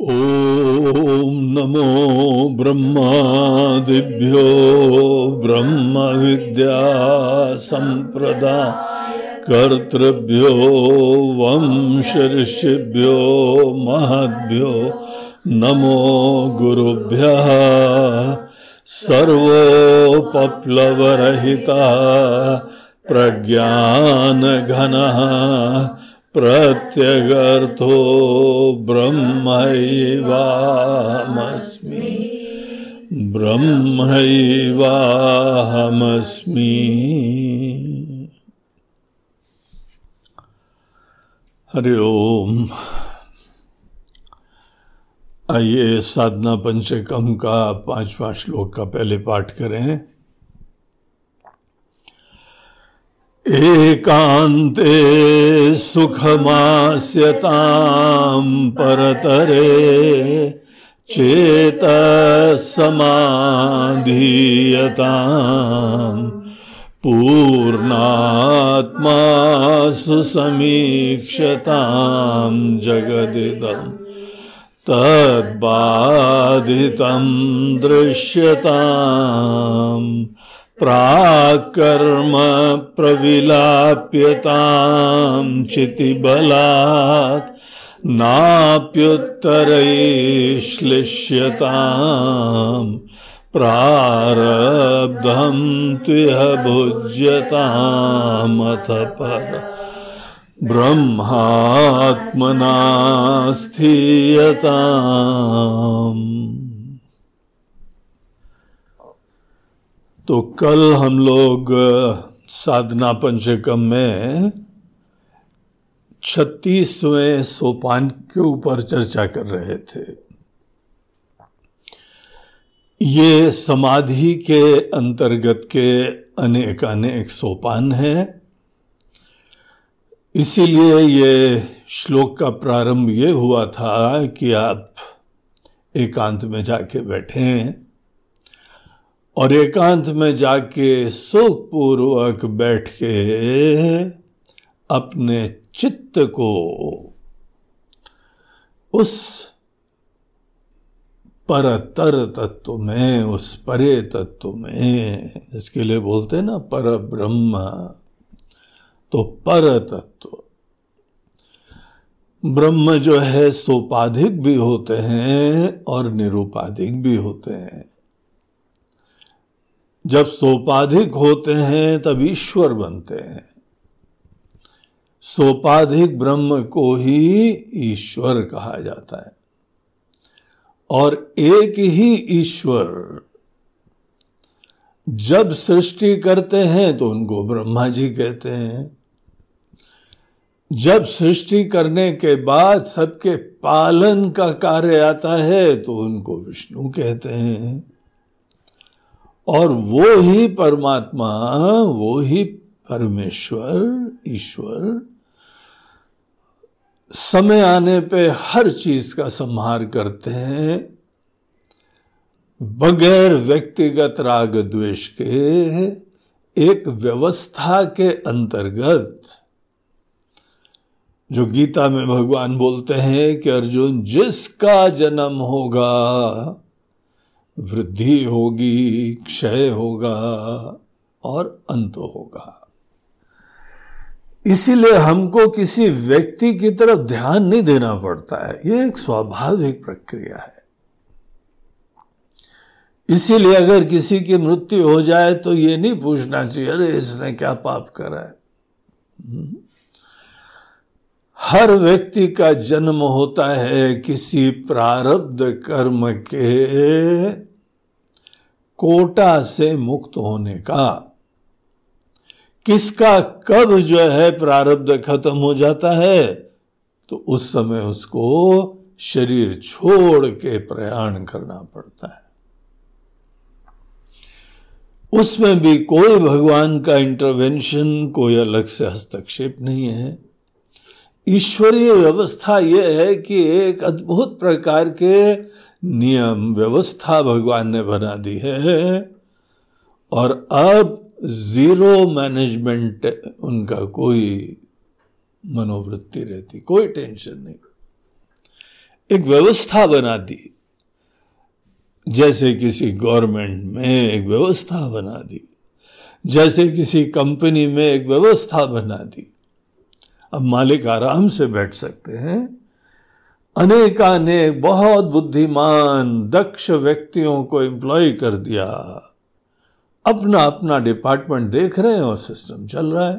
ॐ नमो ब्रह्मादिभ्यो ब्रह्म ब्रह्मविद्यासम्प्रदा कर्तृभ्यो वंशऋषिभ्यो महद्भ्यो नमो गुरुभ्यः सर्वोपप्लवरहिता प्रज्ञानघनः प्रत्यगर्थो ब्रह्मैवाहमस्मि। ब्रह्मैवाहमस्मि। हरि ओम। आइए साधना पंचकम का पांचवा श्लोक का पहले पाठ करें। एकान्ते सुखमास्यतां परतरे चेतसमाधीयताम् पूर्णात्मा सुसमीक्षतां जगदिदम् तद्बाधितं दृश्यताम् प्राकर्म प्रविलाप्यतां चितिबलात् नाप्युत्तरैश्लिष्यताम् प्रारब्धं त्विह भुज्यतामथ पर ब्रह्मात्मना स्थीयताम्। तो कल हम लोग, साधना पंचकम में छत्तीसवें सोपान के ऊपर चर्चा कर रहे थे। ये समाधि के अंतर्गत के अनेक अनेक सोपान हैं। इसीलिए ये श्लोक का प्रारंभ ये हुआ था कि आप एकांत में जाके बैठें। और एकांत में जाके सुखपूर्वक बैठ के अपने चित्त को उस परतर तत्व में, उस परे तत्व में इसके लिए बोलते हैं ना पर ब्रह्म तो पर तत्व। ब्रह्म जो है, सोपाधिक भी होते हैं और निरुपाधिक भी होते हैं। जब सोपाधिक होते हैं, तब ईश्वर बनते हैं। सोपाधिक ब्रह्म को ही ईश्वर कहा जाता है। और एक ही ईश्वर जब सृष्टि करते हैं तो उनको ब्रह्मा जी कहते हैं। जब सृष्टि करने के बाद सबके पालन का कार्य आता है तो उनको विष्णु कहते हैं। और वो ही परमात्मा, वो ही परमेश्वर, ईश्वर, समय आने पे हर चीज़ का संहार करते हैं, बगैर व्यक्तिगत राग द्वेष के, एक व्यवस्था के अंतर्गत। जो गीता में भगवान बोलते हैं कि अर्जुन, जिसका जन्म होगा वृद्धि होगी, क्षय होगा और अंत होगा। इसीलिए हमको किसी व्यक्ति की तरफ़ ध्यान नहीं देना पड़ता है। ये एक स्वाभाविक प्रक्रिया है। इसीलिए अगर किसी की मृत्यु हो जाए तो ये नहीं पूछना चाहिए, अरे इसने क्या पाप करा है? हम्म। हर व्यक्ति का जन्म होता है किसी प्रारब्ध कर्म के कोटा से मुक्त होने का। किसका कब जो है प्रारब्ध खत्म हो जाता है तो उस समय उसको शरीर छोड़ के प्रयाण करना पड़ता है। उसमें भी कोई भगवान का इंटरवेंशन कोई अलग से हस्तक्षेप नहीं है। ईश्वरीय व्यवस्था यह है कि एक अद्भुत प्रकार के नियम व्यवस्था भगवान ने बना दी है। और अब ज़ीरो मैनेजमेंट उनका कोई मनोवृत्ति रहती, कोई टेंशन नहीं। एक व्यवस्था बना दी। जैसे किसी गवर्नमेंट में एक व्यवस्था बना दी। जैसे किसी कंपनी में एक व्यवस्था बना दी। अब मालिक आराम से बैठ सकते हैं। अनेकानेक बहुत बुद्धिमान, दक्ष व्यक्तियों को एम्प्लॉय कर दिया। अपना अपना डिपार्टमेंट देख रहे हैं और सिस्टम चल रहा है।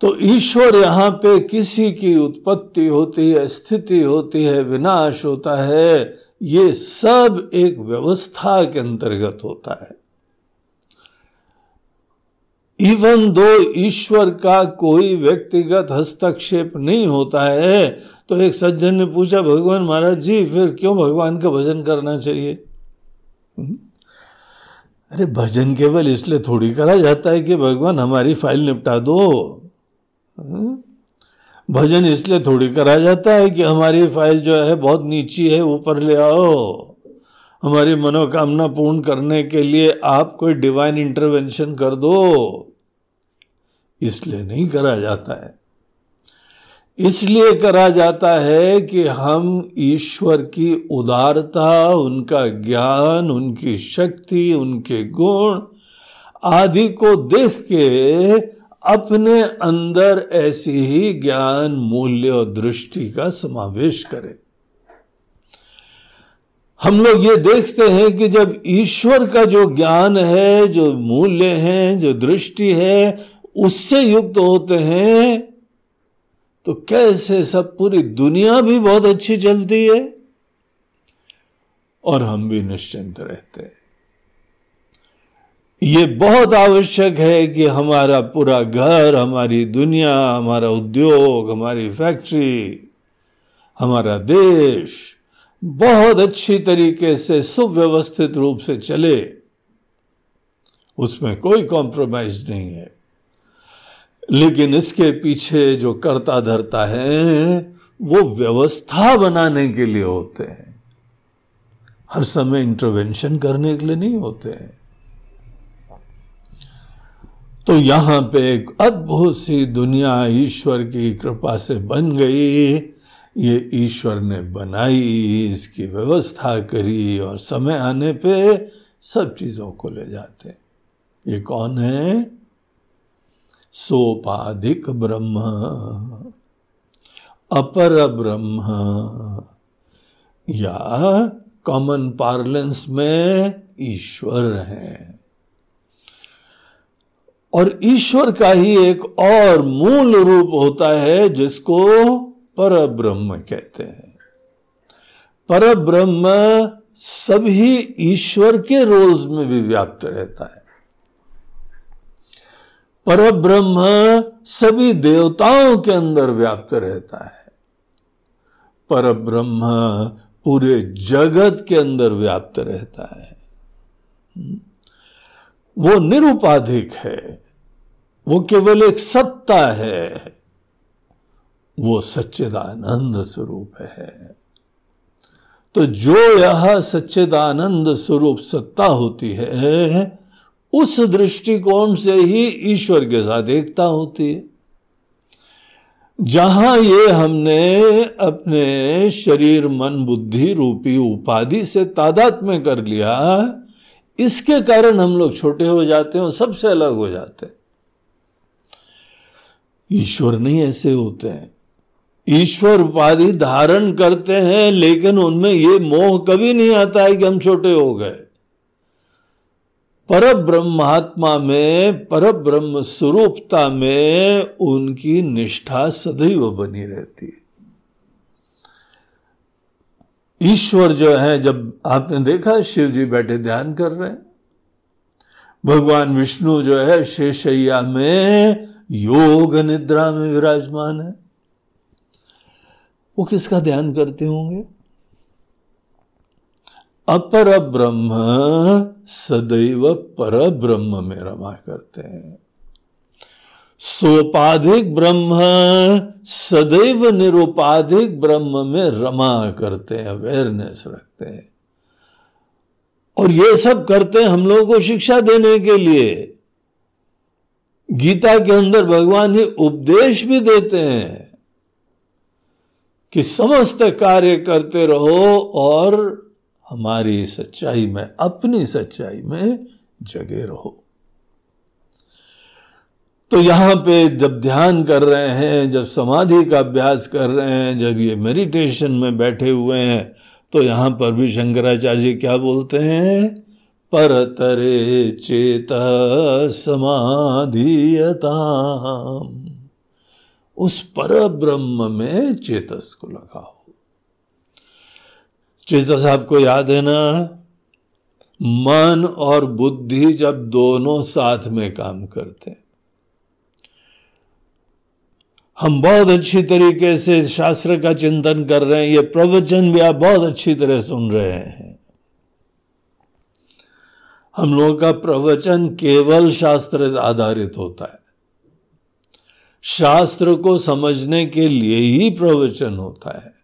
तो ईश्वर यहाँ पे किसी की उत्पत्ति होती है, स्थिति होती है, विनाश होता है, ये सब एक व्यवस्था के अंतर्गत होता है। इवन दो ईश्वर का कोई व्यक्तिगत हस्तक्षेप नहीं होता है तो एक सज्जन ने पूछा, भगवान महाराज जी, फिर क्यों भगवान का भजन करना चाहिए हम्म? अरे, भजन केवल इसलिए थोड़ी करा जाता है कि भगवान हमारी फ़ाइल निपटा दो हम्म? भजन इसलिए थोड़ी करा जाता है कि हमारी फ़ाइल जो है बहुत नीची है, ऊपर ले आओ हमारी मनोकामना पूर्ण करने के लिए आप कोई डिवाइन इंटरवेंशन कर दो। इसलिए नहीं करा जाता है। इसलिए करा जाता है कि हम ईश्वर की उदारता, उनका ज्ञान, उनकी शक्ति, उनके गुण आदि को देख के अपने अंदर ऐसी ही ज्ञान, मूल्य और दृष्टि का समावेश करें। हम लोग ये देखते हैं कि जब ईश्वर का जो ज्ञान है, जो मूल्य है, जो दृष्टि है, उससे युक्त होते हैं तो कैसे सब पूरी दुनिया भी बहुत अच्छी चलती है? और हम भी निश्चिंत रहते हैं। ये बहुत आवश्यक है कि हमारा पूरा घर, हमारी दुनिया, हमारा उद्योग, हमारी फैक्ट्री, हमारा देश बहुत अच्छी तरीके से, सुव्यवस्थित रूप से चले। उसमें कोई कॉम्प्रोमाइज नहीं है। लेकिन इसके पीछे जो करता धरता है, वो व्यवस्था बनाने के लिए होते हैं। हर समय इंटरवेंशन करने के लिए नहीं होते हैं। तो यहाँ पे एक अद्भुत सी दुनिया ईश्वर की कृपा से बन गई। ये ईश्वर ने बनाई, इसकी व्यवस्था करी और समय आने पे सब चीज़ों को ले जाते। ये कौन है? सोपाधिक ब्रह्म, अपर ब्रह्म। या कॉमन पार्लेंस में ईश्वर है। और ईश्वर का ही एक और मूल रूप होता है जिसको पर ब्रह्म कहते हैं। पर ब्रह्म सभी ईश्वर के रोज में भी व्याप्त रहता है। पर ब्रह्म सभी देवताओं के अंदर व्याप्त रहता है। पर ब्रह्म पूरे जगत के अंदर व्याप्त रहता है। वो निरुपाधिक है। वो केवल एक सत्ता है। वो सच्चिदानंद स्वरूप है। तो जो यह सच्चिदानंद स्वरूप सत्ता होती है, उस दृष्टिकोण से ही ईश्वर के साथ एकता होती है। जहाँ ये हमने अपने शरीर, मन, बुद्धि रूपी उपाधि से तादात में कर लिया, इसके कारण हम लोग छोटे हो जाते हैं और सबसे अलग हो जाते हैं। ईश्वर नहीं ऐसे होते हैं। ईश्वर उपाधि धारण करते हैं, लेकिन उनमें ये मोह कभी नहीं आता है कि हम छोटे हो गए। पर ब्रह्मात्मा में पर ब्रह्म स्वरूपता में उनकी निष्ठा सदैव बनी रहती है। ईश्वर जो है, जब आपने देखा, शिव जी बैठे ध्यान कर रहे हैं। भगवान विष्णु जो है, शेषैया में योग निद्रा में विराजमान है। वो किसका ध्यान करते होंगे? अपर ब्रह्म सदैव पर ब्रह्म में रमा करते हैं। सोपाधिक ब्रह्म सदैव निरुपाधिक ब्रह्म में रमा करते हैं अवेयरनेस रखते हैं। और ये सब करते हैं हम लोगों को शिक्षा देने के लिए। गीता के अंदर भगवान ये उपदेश भी देते हैं। कि समस्त कार्य करते रहो और हमारी सच्चाई में, अपनी सच्चाई में जगे रहो। तो यहाँ पे जब ध्यान कर रहे हैं, जब समाधि का अभ्यास कर रहे हैं, जब ये मेडिटेशन में बैठे हुए हैं तो यहाँ पर भी शंकराचार्य जी क्या बोलते हैं? पर तरे चेत समाधियता उस पर ब्रह्म में चेतस को लगाओ चेतस आपको याद है ना? मन और बुद्धि जब दोनों साथ में काम करते हैं। हम बहुत अच्छी तरीके से शास्त्र का चिंतन कर रहे हैं, ये प्रवचन भी आप बहुत अच्छी तरह सुन रहे हैं। हम लोगों का प्रवचन केवल शास्त्र आधारित होता है। शास्त्र को समझने के लिए ही प्रवचन होता है।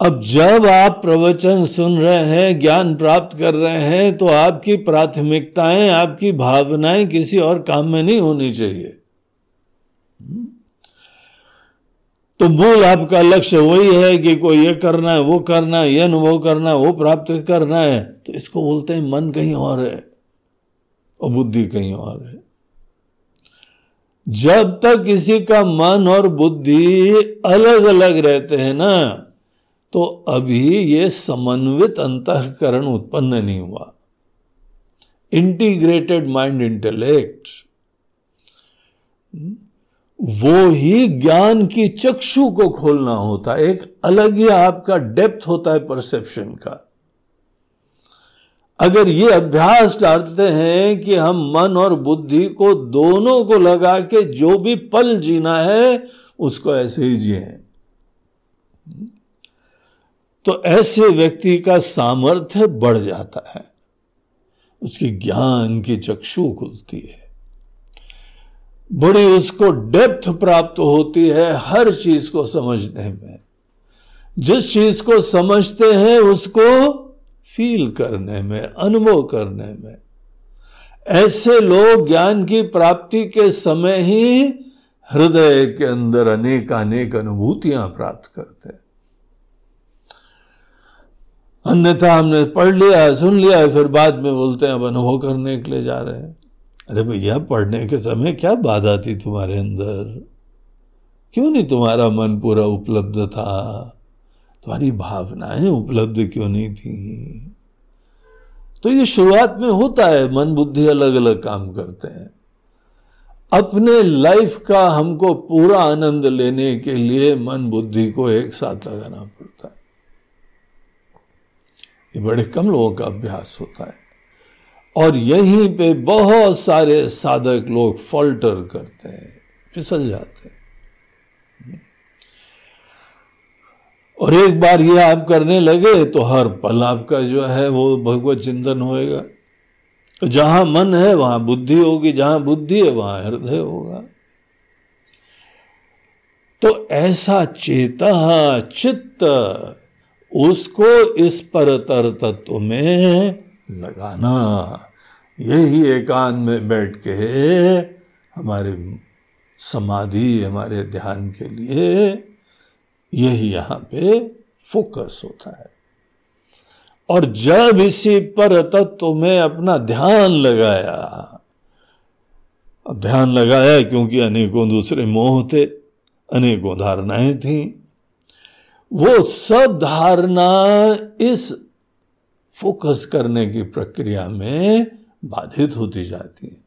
अब जब आप प्रवचन सुन रहे हैं, ज्ञान प्राप्त कर रहे हैं तो आपकी प्राथमिकताएँ, आपकी भावनाएँ किसी और काम में नहीं होनी चाहिए। तो मूल आपका लक्ष्य वही है कि कोई ये करना है, वो करना है, ये अनुभव करना है, वो प्राप्त करना है तो इसको बोलते हैं, मन कहीं और है और बुद्धि कहीं और है। जब तक किसी का मन और बुद्धि अलग अलग रहते हैं ना तो अभी ये समन्वित अंतकरण उत्पन्न नहीं हुआ। इंटीग्रेटेड माइंड इंटेलेक्ट वो ही ज्ञान की चक्षु को खोलना होता है, एक अलग ही आपका डेप्थ होता है परसेप्शन का। अगर ये अभ्यास डालते हैं कि हम मन और बुद्धि को दोनों को लगा के जो भी पल जीना है, उसको ऐसे ही जिए। तो ऐसे व्यक्ति का सामर्थ्य बढ़ जाता है। उसकी ज्ञान की चक्षु खुलती है। बड़ी उसको डेप्थ प्राप्त होती है हर चीज़ को समझने में। जिस चीज़ को समझते हैं, उसको फील करने में, अनुभव करने में। ऐसे लोग ज्ञान की प्राप्ति के समय ही हृदय के अंदर अनेक अनेक अनुभूतियाँ प्राप्त करते हैं। अन्यथा हमने पढ़ लिया, सुन लिया, फिर बाद में बोलते हैं, अब अनुभव करने के लिए जा रहे हैं। अरे भैया, पढ़ने के समय क्या बाधा थी तुम्हारे अंदर? क्यों नहीं तुम्हारा मन पूरा उपलब्ध था? तुम्हारी भावनाएँ उपलब्ध क्यों नहीं थी? तो ये शुरुआत में होता है, मन बुद्धि अलग अलग काम करते हैं। अपने लाइफ का हमको पूरा आनंद लेने के लिए मन बुद्धि को एक साथ लगाना पड़ता है। ये बड़े कम लोगों का अभ्यास होता है। और यहीं पे बहुत सारे साधक लोग फॉल्टर करते हैं, फिसल जाते हैं। और एक बार ये आप करने लगे तो हर पल आपका जो है वो भगवत चिंतन होएगा। जहाँ मन है, वहाँ बुद्धि होगी, जहाँ बुद्धि है, वहाँ हृदय होगा। तो ऐसा चेता चित्त उसको इस परतर तत्व में लगाना। यही एकांत में बैठ के हमारे समाधि, हमारे ध्यान के लिए यही यहाँ पे फोकस होता है। और जब इसी पर तत्व में अपना ध्यान लगाया, अब ध्यान लगाया क्योंकि अनेकों दूसरे मोह थे, अनेकों धारणाएँ थी, वो सब धारणा इस फोकस करने की प्रक्रिया में बाधित होती जाती है।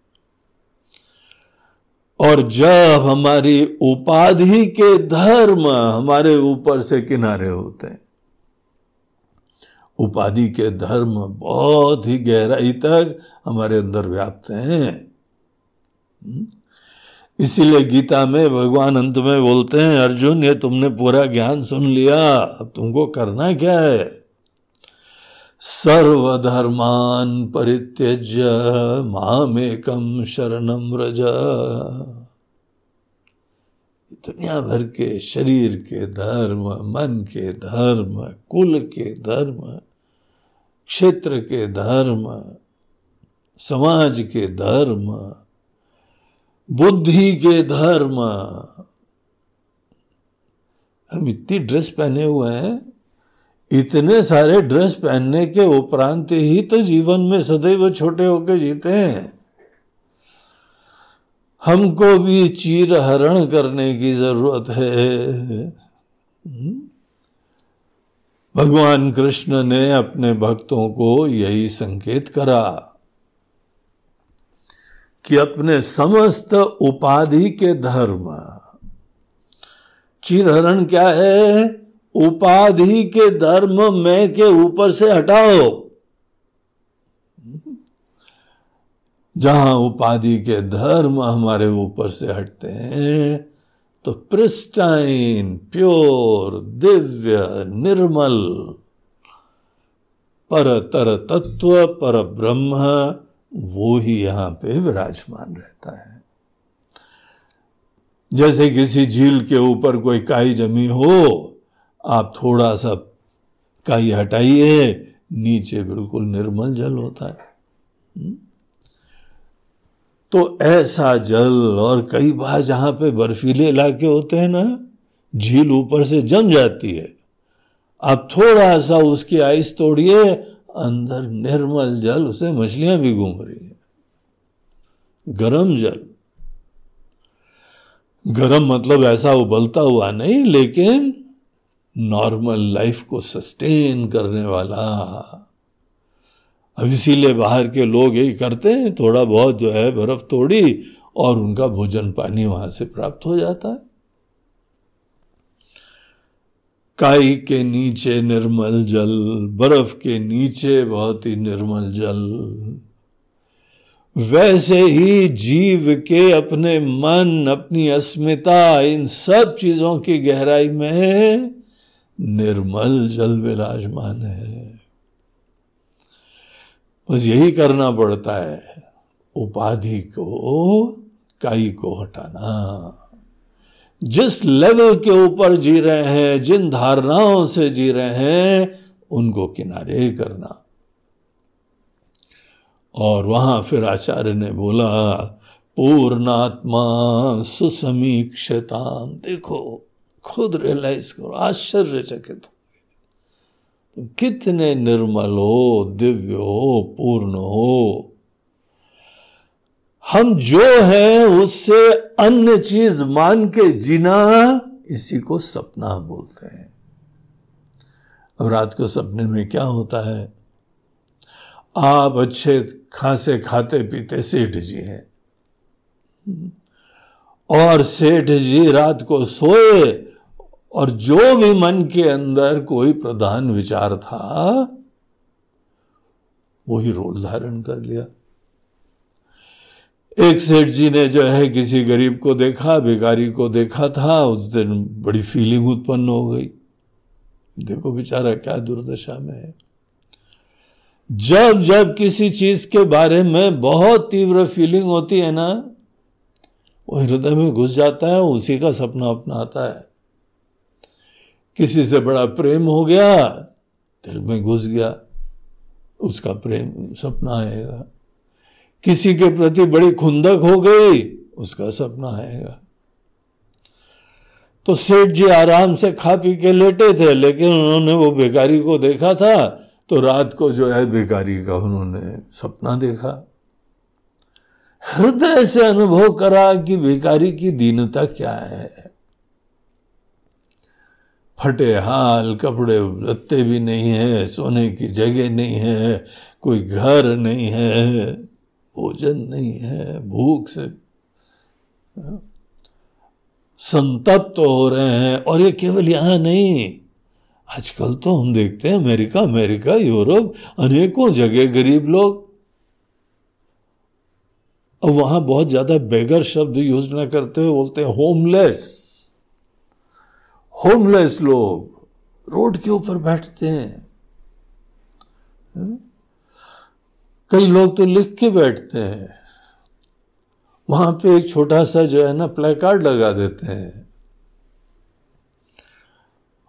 और जब हमारी उपाधि के धर्म हमारे ऊपर से किनारे होते हैं, उपाधि के धर्म बहुत ही गहराई तक हमारे अंदर व्याप्त हैं। इसीलिए गीता में भगवान अंत में बोलते हैं, अर्जुन, ये तुमने पूरा ज्ञान सुन लिया, अब तुमको करना क्या है? सर्वधर्मान परित्यज्य मामेकम शरणम रज दुनिया भर के शरीर के धर्म, मन के धर्म, कुल के धर्म, क्षेत्र के धर्म, समाज के धर्म, बुद्धि के धर्म। हम इतनी ड्रेस पहने हुए हैं इतने सारे ड्रेस पहनने के उपरांत ही तो जीवन में सदैव छोटे होकर जीते हैं। हमको भी चीर हरण करने की ज़रूरत है। भगवान कृष्ण ने अपने भक्तों को यही संकेत करा कि अपने समस्त उपाधि के धर्म चिरहरण क्या है? उपाधि के धर्म में के ऊपर से हटाओ। जहाँ उपाधि के धर्म हमारे ऊपर से हटते हैं तो प्रिस्टाइन प्योर दिव्य, निर्मल पर तर तत्व, पर ब्रह्म, वो ही यहाँ पे विराजमान रहता है। जैसे किसी झील के ऊपर कोई काई जमी हो आप थोड़ा सा काई हटाइए, नीचे बिल्कुल निर्मल जल होता है। हम्म? तो ऐसा जल और कई बार जहाँ पे बर्फीले इलाके होते हैं ना, झील ऊपर से जम जाती है। आप थोड़ा सा उसकी आइस तोड़िए, अंदर निर्मल जल, उसे मछलियाँ भी घूम रही है। गरम जल। गरम मतलब ऐसा उबलता हुआ नहीं, लेकिन नॉर्मल लाइफ को सस्टेन करने वाला। अब इसीलिए बाहर के लोग यही करते हैं, थोड़ा बहुत जो है बर्फ़ तोड़ी और उनका भोजन पानी वहाँ से प्राप्त हो जाता है। काई के नीचे निर्मल जल, बर्फ़ के नीचे बहुत ही निर्मल जल। वैसे ही जीव के अपने मन, अपनी अस्मिता, इन सब चीज़ों की गहराई में निर्मल जल विराजमान है। बस यही करना पड़ता है। उपाधि को, काई को हटाना। जिस लेवल के ऊपर जी रहे हैं, जिन धारणाओं से जी रहे हैं, उनको किनारे करना। और वहाँ फिर आचार्य ने बोला, पूर्णात्मा सुसमीक्षताम देखो। खुद रियलाइज़ करो, आश्चर्यचकित हो कितने निर्मल हो, दिव्य हो, पूर्ण हो। हम जो है, उससे अन्य चीज़ मान के जीना इसी को सपना बोलते हैं। अब रात को सपने में क्या होता है? आप अच्छे खासे खाते पीते सेठ जी हैं। और सेठ जी रात को सोए और जो भी मन के अंदर कोई प्रधान विचार था वही रोल धारण कर लिया। एक सेठ जी ने जो है किसी गरीब को देखा, भिखारी को देखा था, उस दिन बड़ी फीलिंग उत्पन्न हो गई। देखो बेचारा क्या दुर्दशा में है। जब जब किसी चीज़ के बारे में बहुत तीव्र फीलिंग होती है ना, वो हृदय में घुस जाता है, उसी का सपना अपना आता है। किसी से बड़ा प्रेम हो गया, दिल में घुस गया, उसका प्रेम सपना आएगा। किसी के प्रति बड़ी खुंदक हो गई, उसका सपना आएगा। तो सेठ जी आराम से खा पी के लेटे थे, लेकिन उन्होंने वो बेकारी को देखा था तो रात को जो है बेकारी का उन्होंने सपना देखा। हृदय से अनुभव करा कि बेकारी की दीनता क्या है। फटे हाल, कपड़े लत्ते भी नहीं है, सोने की जगह नहीं है, कोई घर नहीं है, भोजन नहीं है, भूख से। संतप्त तो हो रहे हैं, और ये केवल यहाँ नहीं। आजकल तो हम देखते हैं अमेरिका अमेरिका, यूरोप, अनेकों जगह गरीब लोग। और वहाँ बहुत ज़्यादा बेगर शब्द यूज़ ना करते हुए बोलते हैं होमलेस होमलेस लोग रोड के ऊपर बैठते हैं। कई लोग तो लिख के बैठते हैं। वहाँ पे एक छोटा सा जो है ना प्ले कार्ड लगा देते हैं।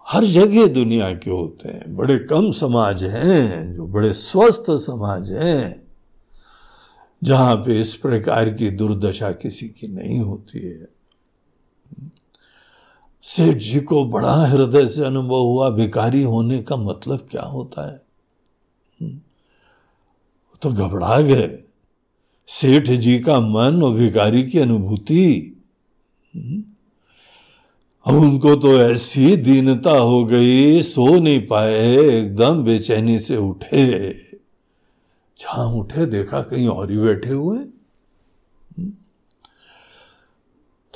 हर जगह दुनिया के होते हैं। बड़े कम समाज हैं, जो बड़े स्वस्थ समाज हैं। जहाँ पे इस प्रकार की दुर्दशा किसी की नहीं होती है। सेठ जी को बड़ा हृदय से अनुभव हुआ भिकारी होने का मतलब क्या होता है? हम्म। तो घबरा गए। सेठ जी का मन और भिकारी की अनुभूति। हम्म। अब उनको तो ऐसी दीनता हो गई, सो नहीं पाए, एकदम बेचैनी से उठे। जहाँ उठे, देखा कहीं और ही बैठे हुए।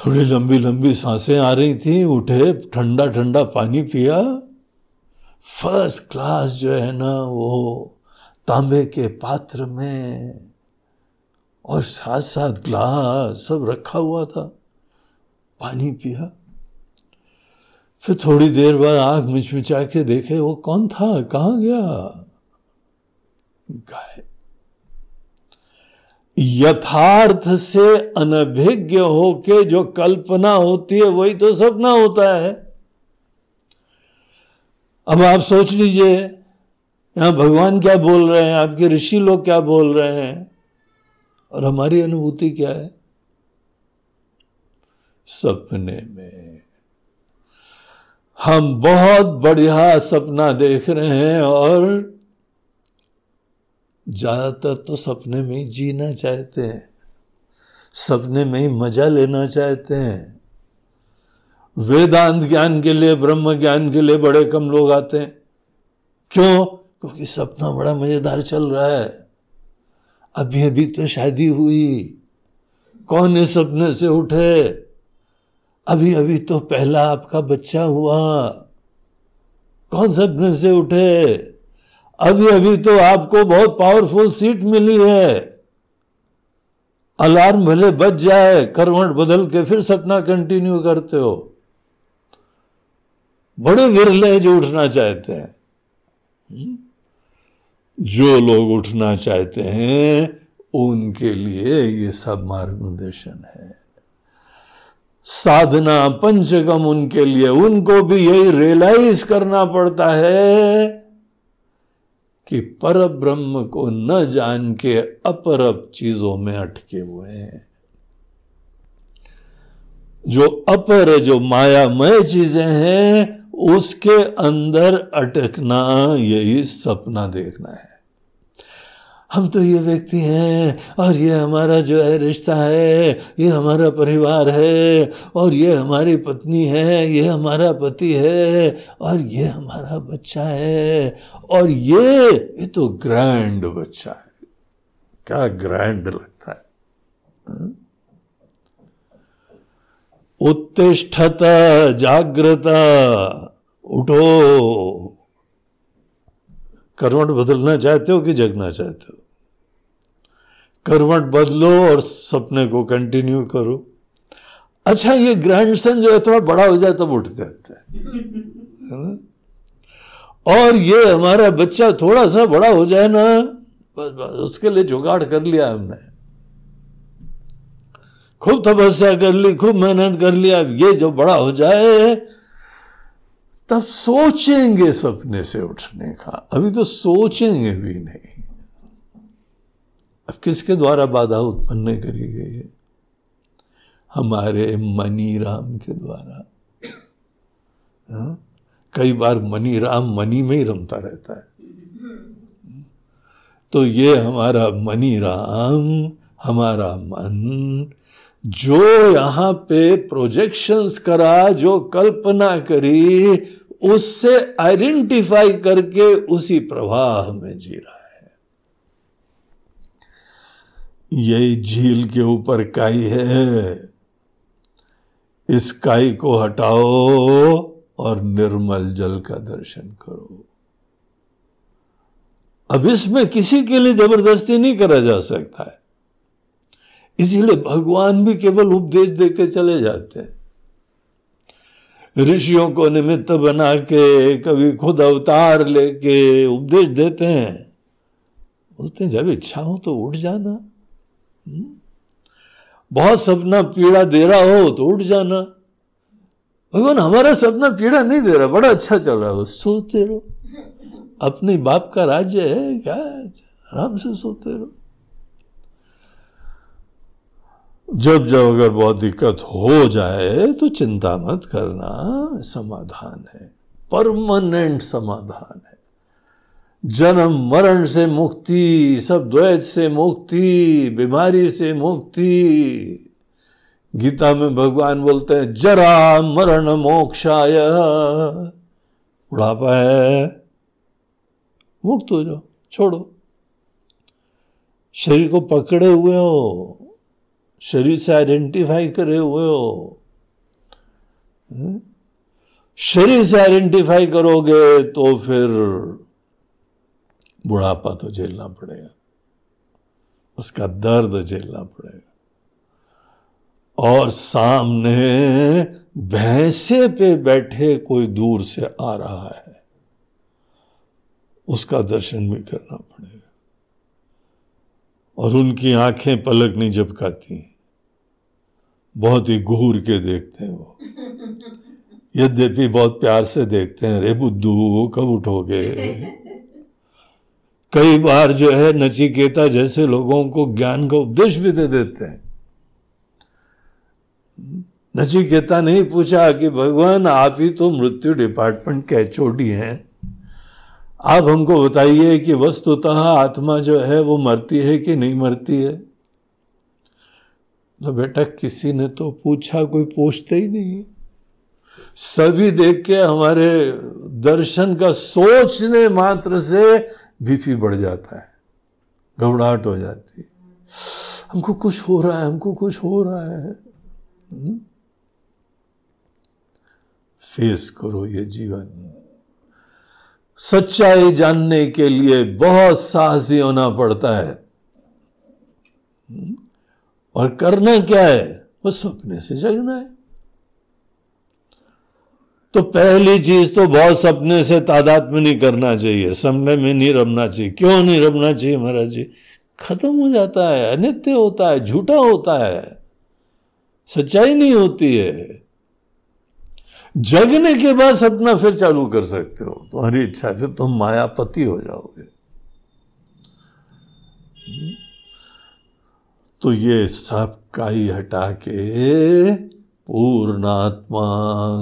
थोड़ी लंबी लंबी साँसें आ रही थी, उठे, ठंडा ठंडा पानी पिया। फ़र्स्ट क्लास जो है ना, वो तांबे के पात्र में और साथ साथ ग्लास सब रखा हुआ था। पानी पिया। फिर थोड़ी देर बाद आँख मिचमिचा के देखे, वो कौन था? कहा गया? गाय यथार्थ से अनभिज्ञ होके जो कल्पना होती है, वही तो सपना होता है। अब आप सोच लीजिए, यहाँ भगवान क्या बोल रहे हैं, आपके ऋषि लोग क्या बोल रहे हैं, और हमारी अनुभूति क्या है? सपने में। हम बहुत बढ़िया सपना देख रहे हैं, और ज़्यादातर तो सपने में ही जीना चाहते हैं। सपने में ही मज़ा लेना चाहते हैं। वेदांत ज्ञान के लिए, ब्रह्म ज्ञान के लिए बड़े कम लोग आते हैं। क्यों? क्योंकि सपना बड़ा मज़ेदार चल रहा है। अभी अभी तो शादी हुई। कौन इस सपने से उठे? अभी अभी तो पहला आपका बच्चा हुआ। कौन सपने से उठे? अभी अभी तो आपको बहुत पावरफुल सीट मिली है। अलार्म भले बच जाए, करवट बदल के फिर सपना कंटिन्यू करते हो। बड़े विरले जो उठना चाहते हैं। हम्म? जो लोग उठना चाहते हैं, उनके लिए ये सब मार्गदर्शन है। साधना पंचगम उनके लिए, उनको भी यही रियलाइज़ करना पड़ता है। कि पर ब्रह्म को न जान के अपर चीज़ों में अटके हुए हैं। जो अपर जो मायामय चीज़ें हैं, उसके अंदर अटकना यही सपना देखना है। हम तो ये व्यक्ति हैं और ये हमारा जो है रिश्ता है, ये हमारा परिवार है और ये हमारी पत्नी है, ये हमारा पति है और ये हमारा बच्चा है और ये ये तो ग्रैंड बच्चा है। क्या ग्रैंड लगता है? उत्तिष्ठता, जागृता, उठो। करवट बदलना चाहते हो कि जगना चाहते हो? करवट बदलो और सपने को कंटिन्यू करो। अच्छा ये ग्रैंडसन जो है, थोड़ा बड़ा हो जाए तब उठ जाते हैं। और ये हमारा बच्चा थोड़ा सा बड़ा हो जाए ना, बस बस, उसके लिए जुगाड़ कर लिया हमने। खूब तपस्या कर ली, खूब मेहनत कर लिया। ये जो बड़ा हो जाए, तब सोचेंगे सपने से उठने का। अभी तो सोचेंगे भी नहीं। अब किसके द्वारा बाधा उत्पन्न करी गई है? हमारे मनी राम के द्वारा। हा? कई बार मनी राम मनी में ही रमता रहता है। तो ये हमारा मनी राम हमारा मन, जो यहाँ पे प्रोजेक्शंस करा, जो कल्पना करी, उससे आइडेंटिफाई करके उसी प्रवाह में जी रहा है। यही झील के ऊपर काई है। इस काई को हटाओ और निर्मल जल का दर्शन करो। अब इसमें किसी के लिए ज़बरदस्ती नहीं करा जा सकता है। इसीलिए भगवान भी केवल उपदेश देके चले जाते हैं। ऋषियों को निमित्त बना के, कभी खुद अवतार लेके उपदेश देते हैं। बोलते हैं, जब इच्छा हो तो उठ जाना? बहुत सपना पीड़ा दे रहा हो तो उठ जाना। भगवान, हमारा सपना पीड़ा नहीं दे रहा, बड़ा अच्छा चल रहा हो, सोते रहो। अपने बाप का राज्य है, क्या आराम से सोते रहो। जब जब अगर बहुत दिक्कत हो जाए तो चिंता मत करना, समाधान है, परमानेंट समाधान है। जन्म मरण से मुक्ति, सब द्वैत से मुक्ति, बीमारी से मुक्ति। गीता में भगवान बोलते हैं, जरा मरण मोक्षाय। बुढ़ापा है, मुक्त हो जाओ, छोड़ो। शरीर को पकड़े हुए हो, शरीर से आइडेंटिफाई करे हुए हो। हम्म? शरीर से आइडेंटिफाई करोगे तो फिर बुढ़ापा तो झेलना पड़ेगा। उसका दर्द झेलना पड़ेगा। और सामने भैंसे पे बैठे कोई दूर से आ रहा है, उसका दर्शन भी करना पड़ेगा। और उनकी आँखें पलक नहीं झपकाती बहुत ही घूर के देखते हैं वो। यद्यपि बहुत प्यार से देखते हैं रे बुद्धू, कब उठोगे? कई बार जो है नचिकेता जैसे लोगों को ज्ञान का उपदेश भी दे देते हैं। नचिकेता नहीं पूछा कि भगवान, आप ही तो मृत्यु डिपार्टमेंट के एचओडी हैं। आप हमको बताइए कि वस्तुतः आत्मा जो है वो मरती है कि नहीं मरती है? तो बेटा, किसी ने तो पूछा, कोई पूछते ही नहीं सभी देख के हमारे दर्शन का सोचने मात्र से बीपी बढ़ जाता है, घबराहट हो जाती है। हमको कुछ हो रहा है, हमको कुछ हो रहा है। हम्म? फेस करो ये जीवन। सच्चाई जानने के लिए बहुत साहसी होना पड़ता है। हम्म? और करना क्या है? वो सपने से जगना है। तो पहली चीज़ तो बहुत सपने से तादाद में नहीं करना चाहिए, सपने में नहीं रमना चाहिए। क्यों नहीं रमना चाहिए महाराज जी? खत्म हो जाता है, अनित्य होता है, झूठा होता है, सच्चाई नहीं होती है। जगने के बाद सपना फिर चालू कर सकते हो, तुम्हारी इच्छा फिर तुम मायापति हो जाओगे। तो ये सब काई हटा के पूर्णात्मा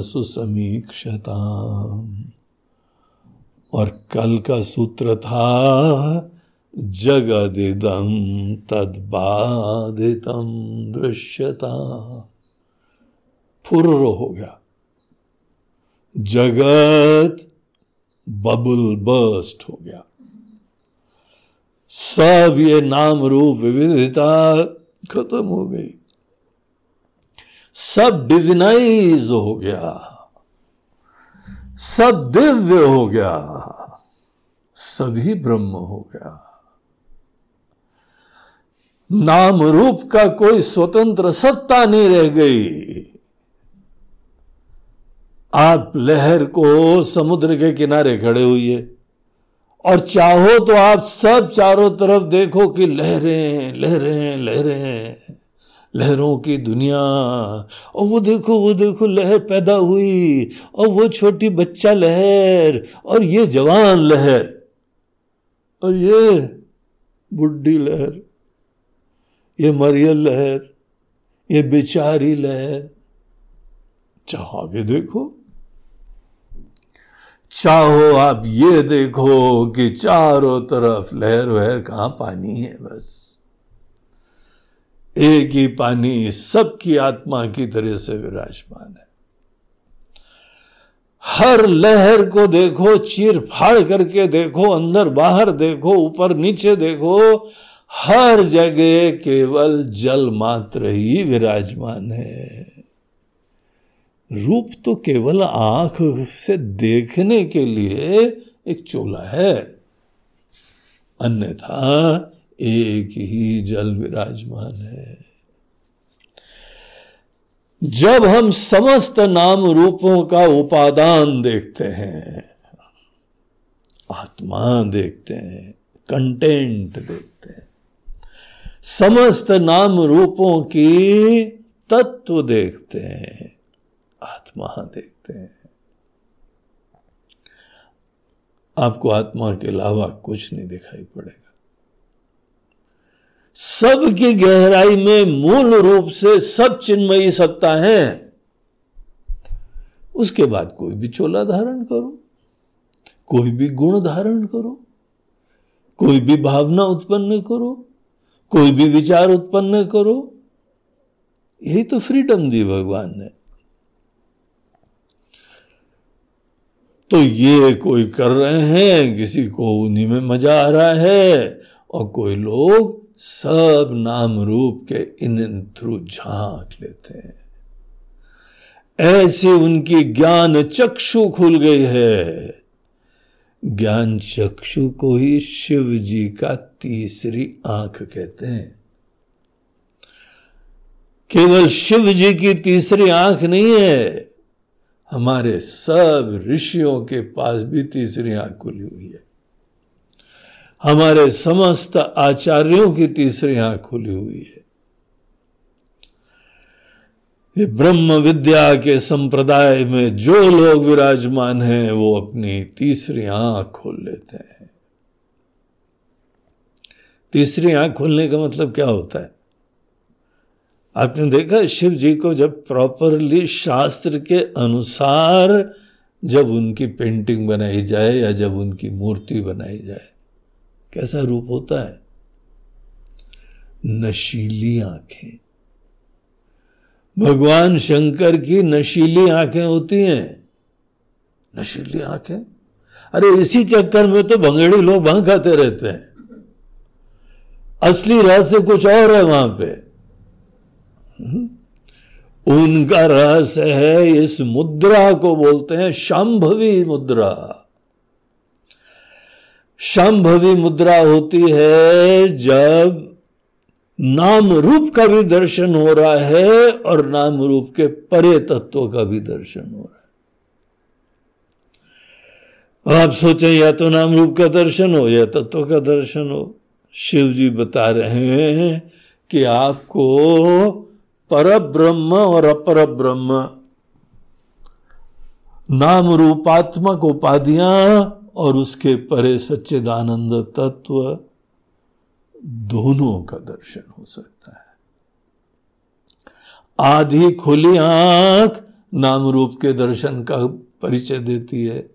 सुसमीक्षता और कल का सूत्र था जगदिदम तदबाधितम दृश्यता। फुर्र हो गया। जगत बबुल बस्ट हो गया। सब ये नाम रूप विविधता खत्म हो गई। सब डिविनाइज हो गया। सब दिव्य हो गया। सभी ब्रह्म हो गया। नाम रूप का कोई स्वतंत्र सत्ता नहीं रह गई। आप लहर को समुद्र के किनारे खड़े हुई है। और चाहो तो आप सब चारों तरफ़ देखो कि लहरें लहरें लहरें। लहरों की दुनिया। और वो देखो वो देखो, लहर पैदा हुई। और वो छोटी बच्चा लहर। और ये जवान लहर। और ये बुढ़ी लहर। ये मरियल लहर। ये बेचारी लहर। चाह आगे देखो। चाहो आप ये देखो कि चारों तरफ़ लहर वहर कहाँ पानी है बस। एक ही पानी सबकी आत्मा की तरह से विराजमान है। हर लहर को देखो, चीर फाड़ करके देखो, अंदर बाहर देखो, ऊपर नीचे देखो, हर जगह केवल जल मात्र ही विराजमान है। रूप तो केवल आँख से देखने के लिए एक चोला है, अन्यथा एक ही जल विराजमान है। जब हम समस्त नाम रूपों का उपादान देखते हैं, आत्मा देखते हैं कंटेंट देखते हैं, समस्त नाम रूपों की तत्व देखते हैं, आत्मा देखते हैं। आपको आत्मा के अलावा कुछ नहीं दिखाई पड़ेगा। सब की गहराई में मूल रूप से सब चिन्मयी सत्ता है। उसके बाद कोई भी चोला धारण करो, कोई भी गुण धारण करो, कोई भी भावना उत्पन्न करो, कोई भी विचार उत्पन्न करो। यही तो फ्रीडम दी भगवान ने। तो ये कोई कर रहे हैं, किसी को उन्हीं में मज़ा आ रहा है, और कोई लोग सब नाम रूप के इन थ्रू झाँक लेते हैं। ऐसे उनकी ज्ञान चक्षु खुल गई है। ज्ञान चक्षु को ही शिव जी का तीसरी आँख कहते हैं। केवल शिव जी की तीसरी आँख नहीं है, हमारे सब ऋषियों के पास भी तीसरी आँख खुली हुई है। हमारे समस्त आचार्यों की तीसरी आँख खुली हुई है। ये ब्रह्म विद्या के संप्रदाय में जो लोग विराजमान हैं, वो अपनी तीसरी आँख खोल लेते हैं। तीसरी आँख खोलने का मतलब क्या होता है? आपने देखा, शिव जी को जब प्रॉपरली शास्त्र के अनुसार जब उनकी पेंटिंग बनाई जाए या जब उनकी मूर्ति बनाई जाए कैसा रूप होता है? नशीली आँखें। भगवान शंकर की नशीली आँखें होती हैं। नशीली आँखें? अरे इसी चक्कर में तो भंगड़ी लोग भाँग खाते रहते हैं। असली रहस्य कुछ और है वहाँ पे। उनका रहस्य है इस मुद्रा को बोलते हैं शांभवी मुद्रा। शांभवी मुद्रा होती है, जब नाम रूप का भी दर्शन हो रहा है और नाम रूप के परे तत्वों का भी दर्शन हो रहा है। आप सोचें, या तो नाम रूप का दर्शन हो, या तत्व का दर्शन हो। शिव जी बता रहे हैं कि आपको पर ब्रह्म और अपर ब्रह्म नाम रूपात्मक उपाधियाँ और उसके परे सच्चिदानंद तत्व दोनों का दर्शन हो सकता है। आधी खुली आँख नाम रूप के दर्शन का परिचय देती है।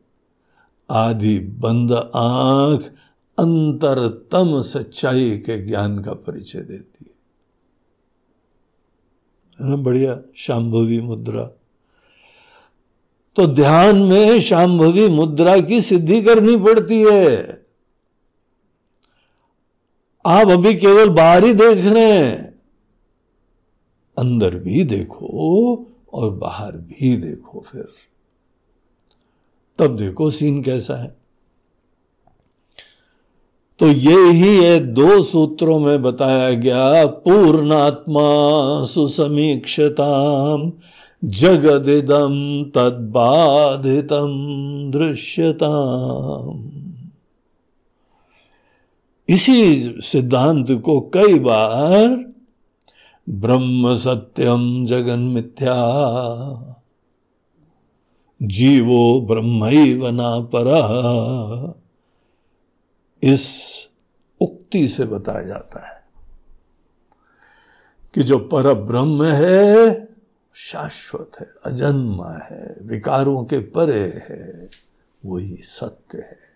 आधी बंद आँख अंतरतम सच्चाई के ज्ञान का परिचय देती है। ना? बढ़िया। शाम्भवी मुद्रा। तो ध्यान में शाम्भवी मुद्रा की सिद्धि करनी पड़ती है। आप अभी केवल बाहर ही देख रहे हैं। अंदर भी देखो और बाहर भी देखो फिर। तब देखो सीन कैसा है। तो ये ही है दो सूत्रों में बताया गया, पूर्णात्मा सुसमीक्षताम। जगदिदम तद्बाधितम दृश्यताम। इसी सिद्धांत को कई बार ब्रह्म सत्यम जगन मिथ्या, जीवो ब्रह्म वना पर इस उक्ति से बताया जाता है कि जो पर ब्रह्म है शाश्वत है, अजन्मा है, विकारों के परे है, वही सत्य है।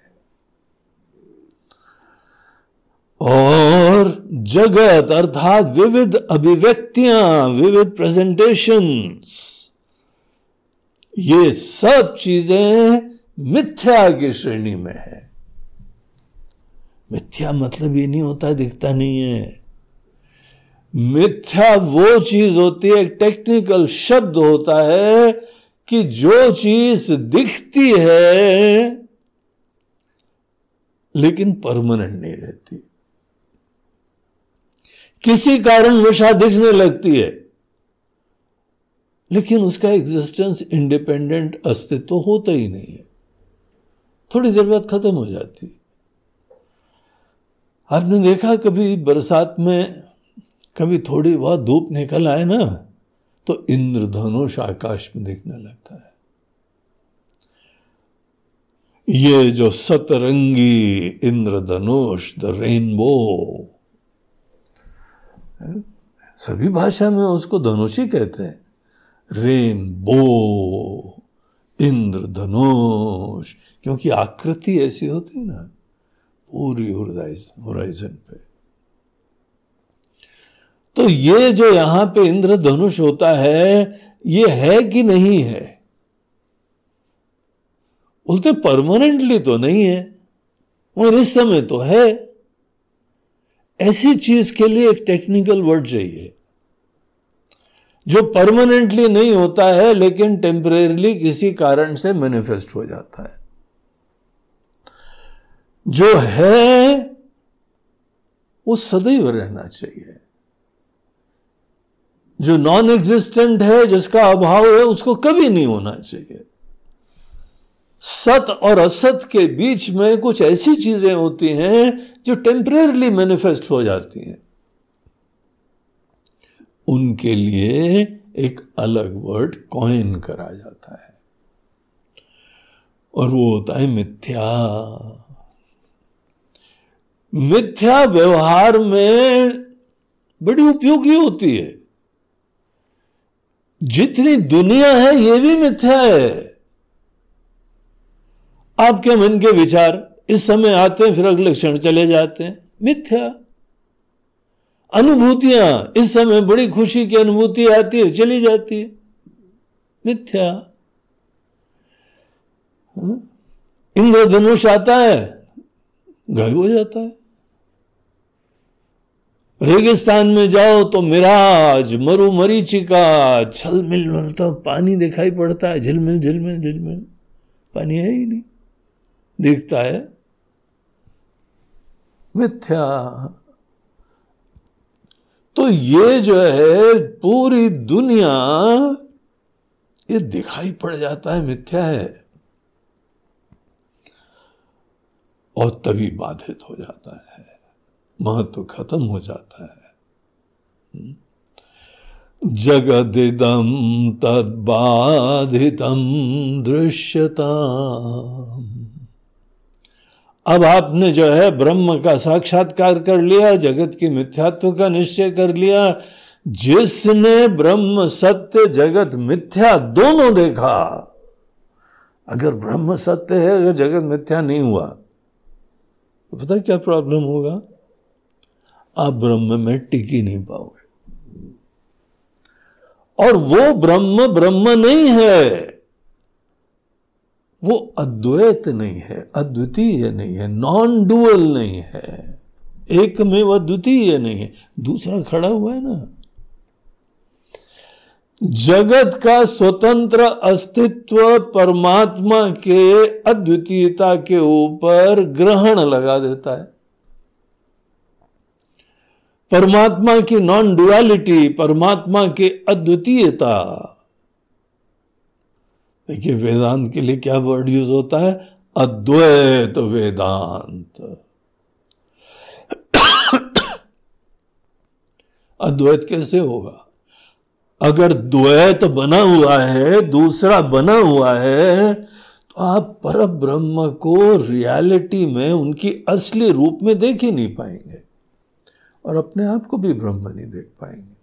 और जगत अर्थात विविध अभिव्यक्तियाँ, विविध प्रेजेंटेशंस ये सब चीज़ें मिथ्या की श्रेणी में है। मिथ्या मतलब ये नहीं होता, दिखता नहीं है। मिथ्या वो चीज़ होती है, एक टेक्निकल शब्द होता है कि जो चीज़ दिखती है, लेकिन परमानेंट नहीं रहती। किसी कारण वशा दिखने लगती है, लेकिन उसका एग्जिस्टेंस इंडिपेंडेंट अस्तित्व तो होता ही नहीं है। थोड़ी देर बाद खत्म हो जाती है। आपने देखा कभी बरसात में कभी थोड़ी बहुत धूप निकल आए ना तो इंद्रधनुष आकाश में दिखने लगता है। ये जो सतरंगी इंद्रधनुष द रेनबो सभी भाषा में उसको धनुषी कहते हैं। रेन बो इंद्र धनुष क्योंकि आकृति ऐसी होती है ना, पूरी होराइजन पे। तो ये जो यहाँ पे इंद्र धनुष होता है, ये है कि नहीं है? बोलते परमानेंटली तो नहीं है, और इस समय तो है। ऐसी चीज़ के लिए एक टेक्निकल वर्ड चाहिए, जो परमानेंटली नहीं होता है, लेकिन टेम्परेरली किसी कारण से मैनिफेस्ट हो जाता है। जो है, वो सदैव रहना चाहिए। जो नॉन एग्जिस्टेंट है, जिसका अभाव है, उसको कभी नहीं होना चाहिए। सत और असत के बीच में कुछ ऐसी चीज़ें होती हैं, जो टेम्परेरली मैनिफेस्ट हो जाती हैं। उनके लिए एक अलग वर्ड कॉइन करा जाता है। और वो होता है मिथ्या। मिथ्या व्यवहार में बड़ी उपयोगी होती है। जितनी दुनिया है, ये भी मिथ्या है। आपके मन के विचार इस समय आते हैं, फिर अगले क्षण चले जाते हैं। मिथ्या अनुभूतियाँ इस समय बड़ी खुशी की अनुभूति आती है, चली जाती है। मिथ्या हाँ? इंद्रधनुष आता है, गायब हो जाता है। रेगिस्तान में जाओ तो मिराज, मरु मरीचिका छल मिल तो पानी दिखाई पड़ता है, झिलमिल झिलमिल झिलमिल। पानी है ही नहीं। दिखता है, मिथ्या। तो ये जो है, पूरी दुनिया, ये दिखाई पड़ जाता है, मिथ्या है। और तभी बाधित हो जाता है। महत्व खत्म हो जाता है। जगदिदम तदबाधितम दृश्यता अब आपने जो है ब्रह्म का साक्षात्कार कर लिया, जगत की मिथ्यात्व का निश्चय कर लिया। जिसने ब्रह्म सत्य, जगत मिथ्या दोनों देखा, अगर ब्रह्म सत्य है, अगर जगत मिथ्या नहीं हुआ तो पता क्या प्रॉब्लम होगा? आप ब्रह्म में टिक ही नहीं पाओगे। और वो ब्रह्म ब्रह्म नहीं है। वो अद्वैत नहीं है, अद्वितीय नहीं है नॉन डुअल नहीं है। एक में वह द्वितीय नहीं है। दूसरा खड़ा हुआ है ना। जगत का स्वतंत्र अस्तित्व परमात्मा के अद्वितीयता के ऊपर ग्रहण लगा देता है। परमात्मा की नॉन डुअलिटी परमात्मा की अद्वितीयता। देखिए, वेदांत के लिए क्या वर्ड यूज़ होता है? अद्वैत वेदांत। अद्वैत कैसे होगा? अगर द्वैत बना हुआ है, दूसरा बना हुआ है तो आप पर ब्रह्म को रियलिटी में उनकी असली रूप में देख ही नहीं पाएँगे। और अपने आप को भी ब्रह्म नहीं देख पाएँगे।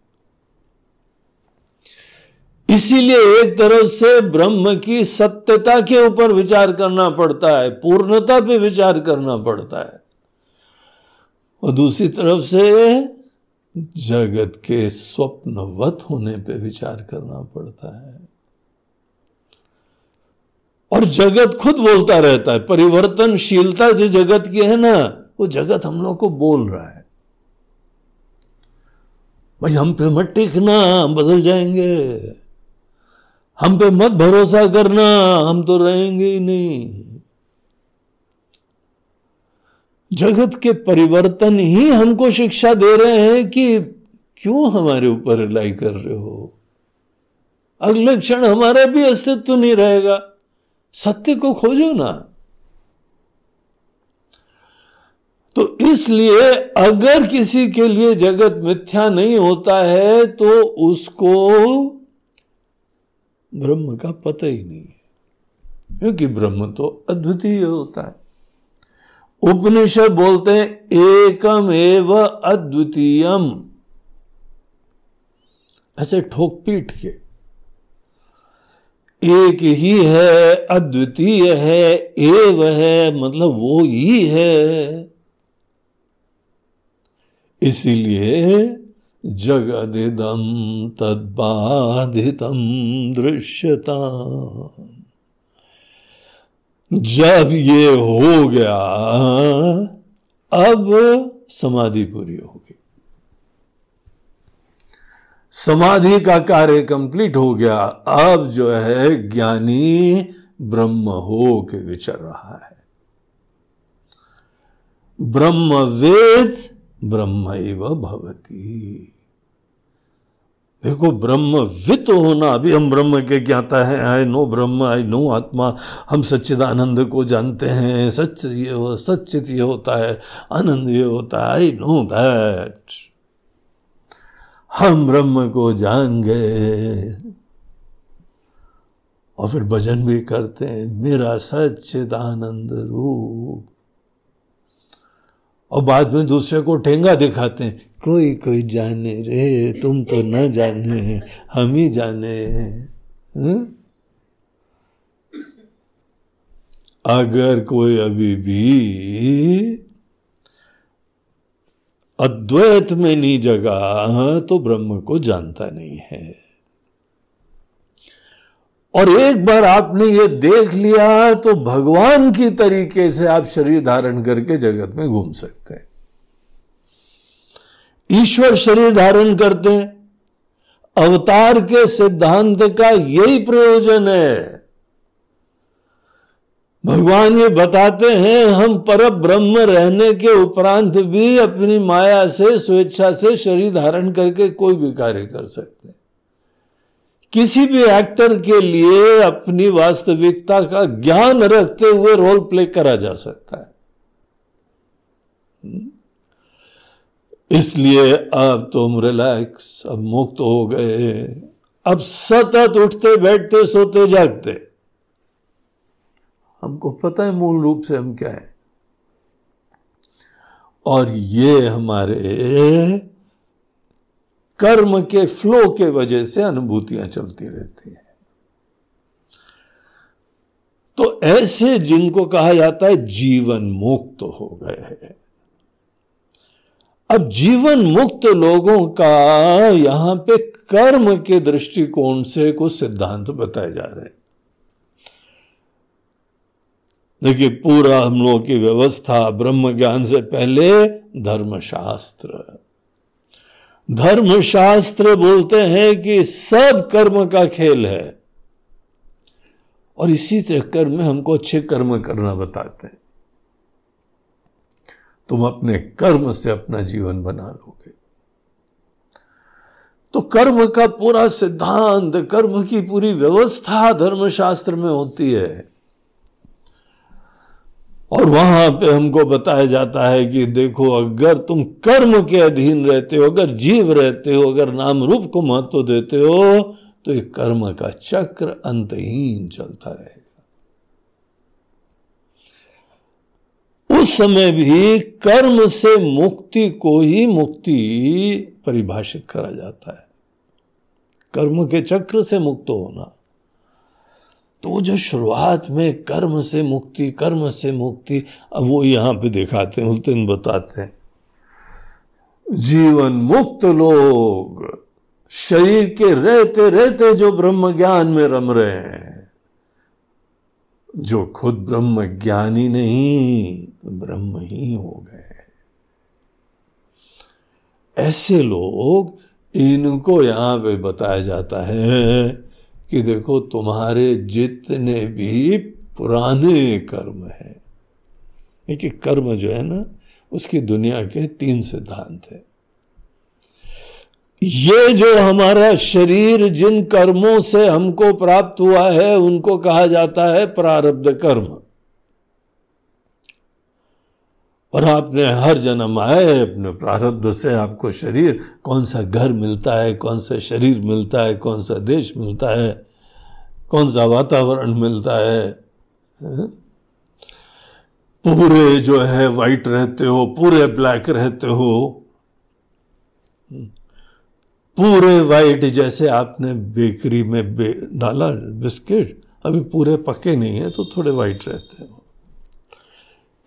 इसीलिए एक तरफ़ से ब्रह्म की सत्यता के ऊपर विचार करना पड़ता है, पूर्णता पे विचार करना पड़ता है। और दूसरी तरफ़ से जगत के स्वप्नवत होने पे विचार करना पड़ता है। और जगत खुद बोलता रहता है, परिवर्तनशीलता जो जगत की है ना, वो जगत हम लोग को बोल रहा है। भाई, हम पे मत टिकना, हम बदल जाएँगे। हम पे मत भरोसा करना, हम तो रहेंगे ही नहीं। जगत के परिवर्तन ही हमको शिक्षा दे रहे हैं कि क्यों हमारे ऊपर रिलाई कर रहे हो? अगले क्षण हमारा भी अस्तित्व नहीं रहेगा। सत्य को खोजो ना। तो इसलिए अगर किसी के लिए जगत मिथ्या नहीं होता है तो उसको ब्रह्म का पता ही नहीं है। क्योंकि ब्रह्म तो अद्वितीय होता है। उपनिषद बोलते हैं, एकम एव अद्वितीयम। ऐसे ठोक पीट के। एक ही है, अद्वितीय है, एव है मतलब वो ही है। इसीलिए जगदिदम तद्बाधितम दृश्यता जब ये हो गया, अब समाधि पूरी होगी समाधि का कार्य कंप्लीट हो गया, अब जो है ज्ञानी ब्रह्म हो के विचर रहा है। ब्रह्म वेद ब्रह्म भवती। देखो ब्रह्म वित होना, अभी हम ब्रह्म के ज्ञाता है I know Brahma I know आत्मा, हम सच्चिदानंद को जानते हैं, सच ये हो सचित ये होता है, आनंद ये होता है आई नो दैट हम ब्रह्म को जान गए। और फिर भजन भी करते हैं, मेरा सच्चिदानंद रूप। और बाद में दूसरे को ठेंगा दिखाते हैं कोई कोई जाने रे, तुम तो न जाने हम ही जाने हुँ? अगर कोई अभी भी अद्वैत में नहीं जगा तो ब्रह्म को जानता नहीं है और एक बार आपने ये देख लिया तो भगवान की तरीके से आप शरीर धारण करके जगत में घूम सकते हैं। ईश्वर शरीर धारण करते हैं। अवतार के सिद्धांत का यही प्रयोजन है। भगवान ये बताते हैं, हम पर ब्रह्म रहने के उपरांत भी अपनी माया से, स्वेच्छा से शरीर धारण करके कोई भी कार्य कर सकते हैं। किसी भी एक्टर के लिए अपनी वास्तविकता का ज्ञान रखते हुए रोल प्ले करा जा सकता है। इसलिए अब तुम रिलैक्स, अब मुक्त हो गए, अब सतत उठते, बैठते, सोते, जागते। हमको पता है मूल रूप से हम क्या है। और ये हमारे कर्म के फ्लो के वजह से अनुभूतियाँ चलती रहती हैं। तो ऐसे जिनको कहा जाता है, जीवन मुक्त हो गए हैं। अब जीवन मुक्त लोगों का यहाँ पे कर्म के दृष्टिकोण से कुछ सिद्धांत बताए जा रहे हैं। देखिए, पूरा हम लोगों की व्यवस्था ब्रह्म ज्ञान से पहले धर्मशास्त्र। धर्मशास्त्र बोलते हैं कि सब कर्म का खेल है। और इसी चक्कर में हमको अच्छे कर्म करना बताते हैं। तुम अपने कर्म से अपना जीवन बना लोगे। तो कर्म का पूरा सिद्धांत, कर्म की पूरी व्यवस्था धर्मशास्त्र में होती है। और वहाँ पे हमको बताया जाता है कि देखो, अगर तुम कर्म के अधीन रहते हो, अगर जीव रहते हो, अगर नाम रूप को महत्व देते हो तो ये कर्म का चक्र अंतहीन चलता रहेगा। उस समय भी कर्म से मुक्ति को ही मुक्ति परिभाषित करा जाता है। कर्म के चक्र से मुक्त होना। तो जो शुरुआत में कर्म से मुक्ति, कर्म से मुक्ति, अब वो यहाँ पे दिखाते हैं, उल्टे बताते हैं। जीवन मुक्त लोग, शरीर के रहते रहते जो ब्रह्म ज्ञान में रम रहे हैं, जो खुद ब्रह्म ज्ञानी नहीं ब्रह्म ही हो गए। ऐसे लोग, इनको यहाँ पे बताया जाता है कि देखो तुम्हारे जितने भी पुराने कर्म हैं। देखिए, कर्म जो है ना, उसकी दुनिया के तीन सिद्धांत है। ये जो हमारा शरीर, जिन कर्मों से हमको प्राप्त हुआ है, उनको कहा जाता है प्रारब्ध कर्म। और आपने हर जन्म आए अपने प्रारब्ध से आपको शरीर कौन सा घर मिलता है कौन सा शरीर मिलता है कौन सा देश मिलता है कौन सा वातावरण मिलता है पूरे जो है वाइट रहते हो पूरे ब्लैक रहते हो पूरे वाइट जैसे आपने बेकरी में बे, डाला बिस्किट अभी पूरे पके नहीं है तो थोड़े वाइट रहते हो।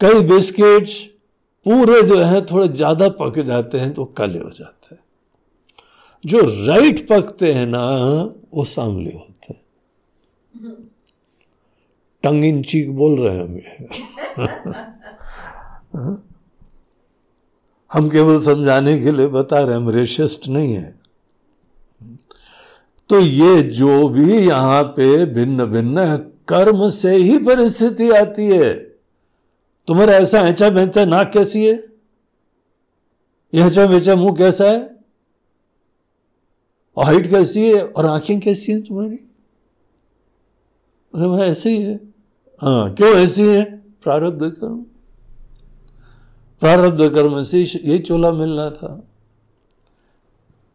कई बिस्किट्स पूरे जो है, थोड़े ज़्यादा पक जाते हैं तो काले हो जाते हैं। जो राइट पकते हैं ना, वो सांवले होते हैं। टंग इन चीक बोल रहे हैं हम हम केवल समझाने के लिए बता रहे हम रेशिस्ट नहीं है। तो ये जो भी यहाँ पे भिन्न भिन्न कर्म से ही परिस्थिति आती है। तुम्हारा ऐसा ऐचा बेचा नाक कैसी है? यह ऐचा बेचा मुँह कैसा है? और हाइट कैसी है? और आँखें कैसी हैं तुम्हारी? अरे भाई, ऐसे ही है। हाँ क्यों ऐसी है? प्रारब्ध कर्म। प्रारब्ध कर्म से ये चोला मिलना था।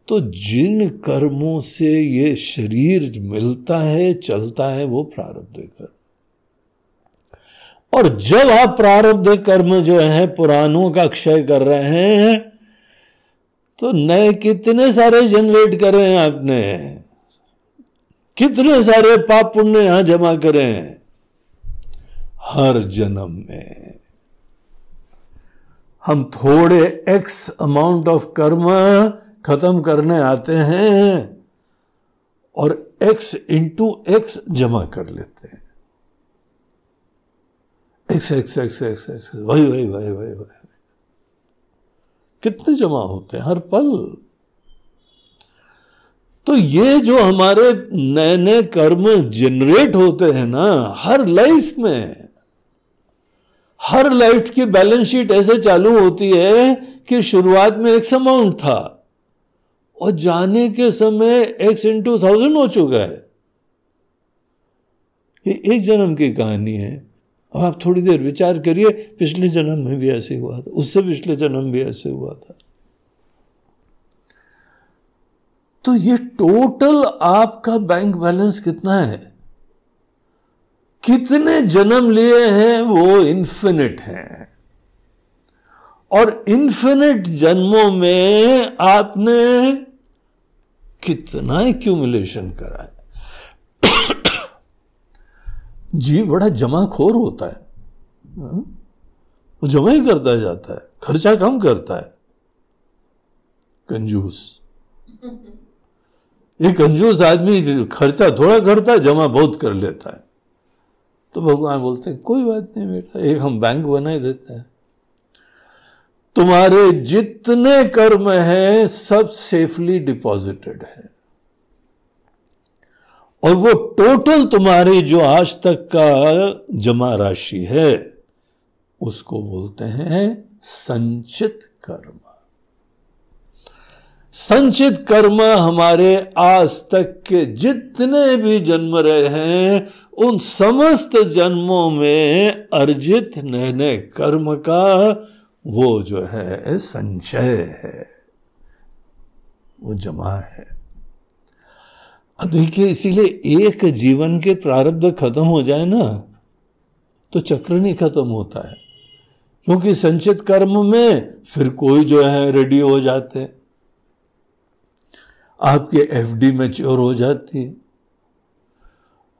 तो जिन कर्मों से ये शरीर मिलता है, चलता है, वो प्रारब्ध कर्म। और जब आप प्रारब्ध कर्म जो है पुरानों का क्षय कर रहे हैं तो नए कितने सारे जनरेट कर रहे हैं आपने? कितने सारे पाप पुण्य यहाँ जमा करें हर जन्म में। हम थोड़े एक्स अमाउंट ऑफ़ कर्म खत्म करने आते हैं और एक्स इंटू एक्स जमा कर लेते हैं। X X X X X वही वही वही वही वही। कितने जमा होते हैं? हर पल। तो ये जो हमारे नए नए कर्म जनरेट होते हैं ना, हर लाइफ में, हर लाइफ की बैलेंस शीट ऐसे चालू होती है कि शुरुआत में एक अमाउंट था, और जाने के समय एक्स इंटू थाउज़ेंड हो चुका है। ये एक जन्म की कहानी है। अब आप थोड़ी देर विचार करिए, पिछले जन्म में भी ऐसे हुआ था। उससे पिछले जन्म भी ऐसे हुआ था। तो ये टोटल आपका बैंक बैलेंस कितना है? कितने जन्म लिए हैं वो इन्फिनिट है। और इन्फिनिट जन्मों में आपने कितना एक्यूमुलेशन करा है? जी बड़ा जमाखोर होता है। हाँ? वो जमा ही करता जाता है, खर्चा कम करता है। कंजूस। ये कंजूस आदमी खर्चा थोड़ा करता है, जमा बहुत कर लेता है। तो भगवान बोलते हैं, कोई बात नहीं बेटा, एक हम बैंक बना देते हैं। तुम्हारे जितने कर्म हैं, सब सेफली डिपॉजिटेड है। और वो टोटल तुम्हारी जो आज तक का जमा राशि है, उसको बोलते हैं संचित कर्म। संचित कर्म हमारे आज तक के जितने भी जन्म रहे हैं, उन समस्त जन्मों में अर्जित नए नए कर्म का वो जो है, संचय है। वो जमा है। अब देखिए, इसीलिए एक जीवन के प्रारब्ध खत्म हो जाए ना तो चक्र नहीं खत्म होता है। क्योंकि संचित कर्म में फिर कोई जो है रेडी हो जाते आपके एफडी मैच्योर हो जाती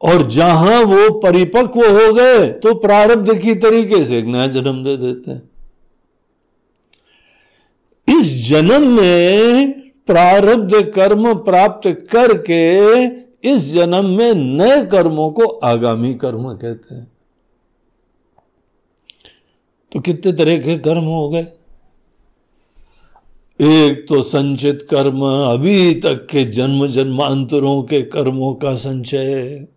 और जहाँ वो परिपक्व हो गए तो प्रारब्ध की तरीके से एक नया जन्म दे देते हैं। इस जन्म में प्रारब्ध कर्म प्राप्त करके इस जन्म में नए कर्मों को आगामी कर्म कहते हैं। तो कितने तरह के कर्म हो गए? एक तो संचित कर्म, अभी तक के जन्म जन्मांतरों के कर्मों का संचय।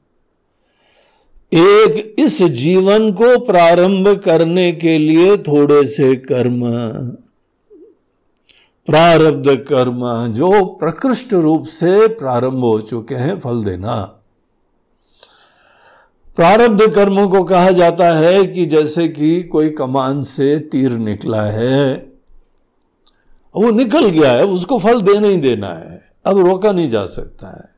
एक इस जीवन को प्रारंभ करने के लिए थोड़े से कर्म। प्रारब्ध कर्म जो प्रकृष्ट रूप से प्रारंभ हो चुके हैं, फल देना। प्रारब्ध कर्मों को कहा जाता है कि जैसे कि कोई कमान से तीर निकला है, वो निकल गया है, उसको फल देना ही देना है, अब रोका नहीं जा सकता है।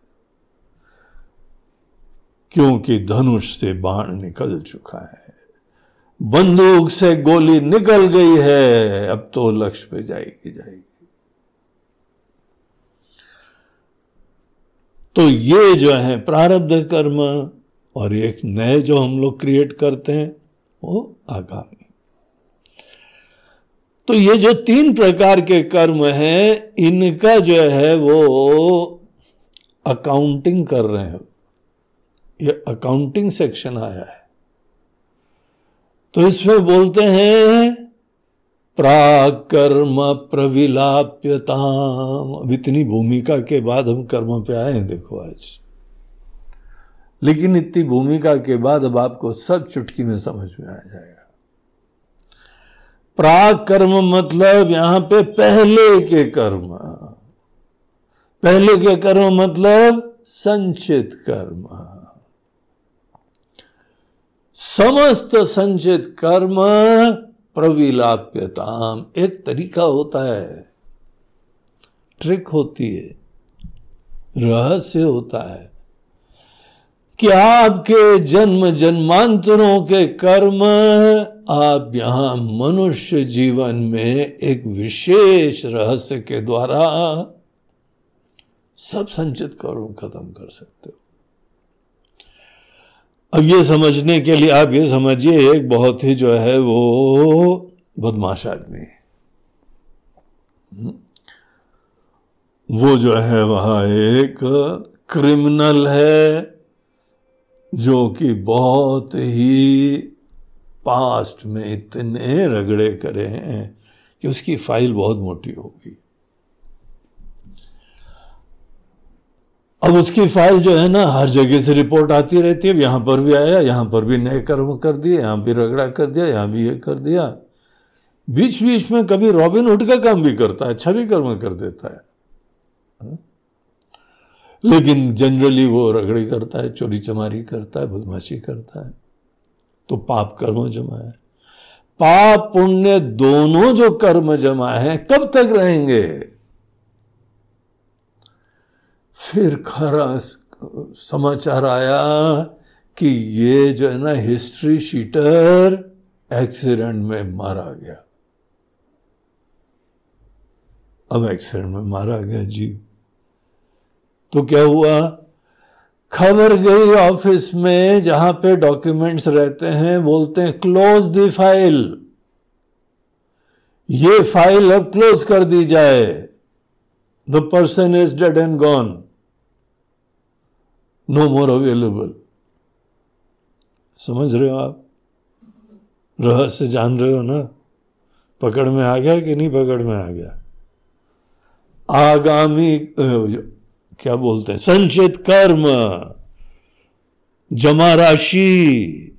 क्योंकि धनुष से बाण निकल चुका है, बंदूक से गोली निकल गई है, अब तो लक्ष्य पे जाएगी जाएगी। तो ये जो है प्रारब्ध कर्म और एक नए जो हम लोग क्रिएट करते हैं, वो आगामी। तो ये जो तीन प्रकार के कर्म हैं, इनका जो है वो अकाउंटिंग कर रहे हैं। ये अकाउंटिंग सेक्शन आया है। तो इसमें बोलते हैं प्राकर्म प्रविलाप्यताम अब इतनी भूमिका के बाद हम कर्म पे आए हैं, देखो आज। लेकिन इतनी भूमिका के बाद अब आपको सब चुटकी में समझ में आ जाएगा। प्राकर्म मतलब यहाँ पे पहले के कर्म। पहले के कर्म मतलब संचित कर्म। समस्त संचित कर्म प्रविलाप्यताम। एक तरीका होता है। ट्रिक होती है। रहस्य होता है। कि आपके जन्म जन्मांतरों के कर्म आप यहाँ मनुष्य जीवन में एक विशेष रहस्य के द्वारा सब संचित कर्म खत्म कर सकते हो। अब ये समझने के लिए, आप ये समझिए, एक बहुत ही जो है वो बदमाश आदमी हम्म। वो जो है वह एक क्रिमिनल है, जो कि बहुत ही पास्ट में इतने रगड़े करे हैं कि उसकी फ़ाइल बहुत मोटी होगी अब उसकी फ़ाइल जो है ना, हर जगह से रिपोर्ट आती रहती है यहाँ पर भी आया, यहाँ पर भी नए कर्म कर दिए, यहाँ भी रगड़ा कर दिया, यहाँ भी ये कर दिया। बीच बीच में कभी रॉबिन हुड का काम भी करता है अच्छा भी कर्म कर देता है। हाँ? लेकिन जनरली वो रगड़ी करता है, चोरी चमारी करता है, बदमाशी करता है तो पाप कर्म जमा है। पाप पुण्य दोनों जो कर्म जमा है, कब तक रहेंगे? फिर खरा समाचार आया कि ये जो है ना हिस्ट्री शीटर एक्सीडेंट में मारा गया। अब एक्सीडेंट में मारा गया, जी। तो क्या हुआ? खबर गई ऑफ़िस में जहाँ पे डॉक्यूमेंट्स रहते हैं, बोलते हैं क्लोज द फ़ाइल ये फ़ाइल अब क्लोज कर दी जाए। The person is dead and gone no more available समझ रहे हो आप? रहस्य जान रहे हो ना? पकड़ में आ गया कि नहीं पकड़ में आ गया? आगामी क्या बोलते हैं? संचित कर्म, जमा राशि,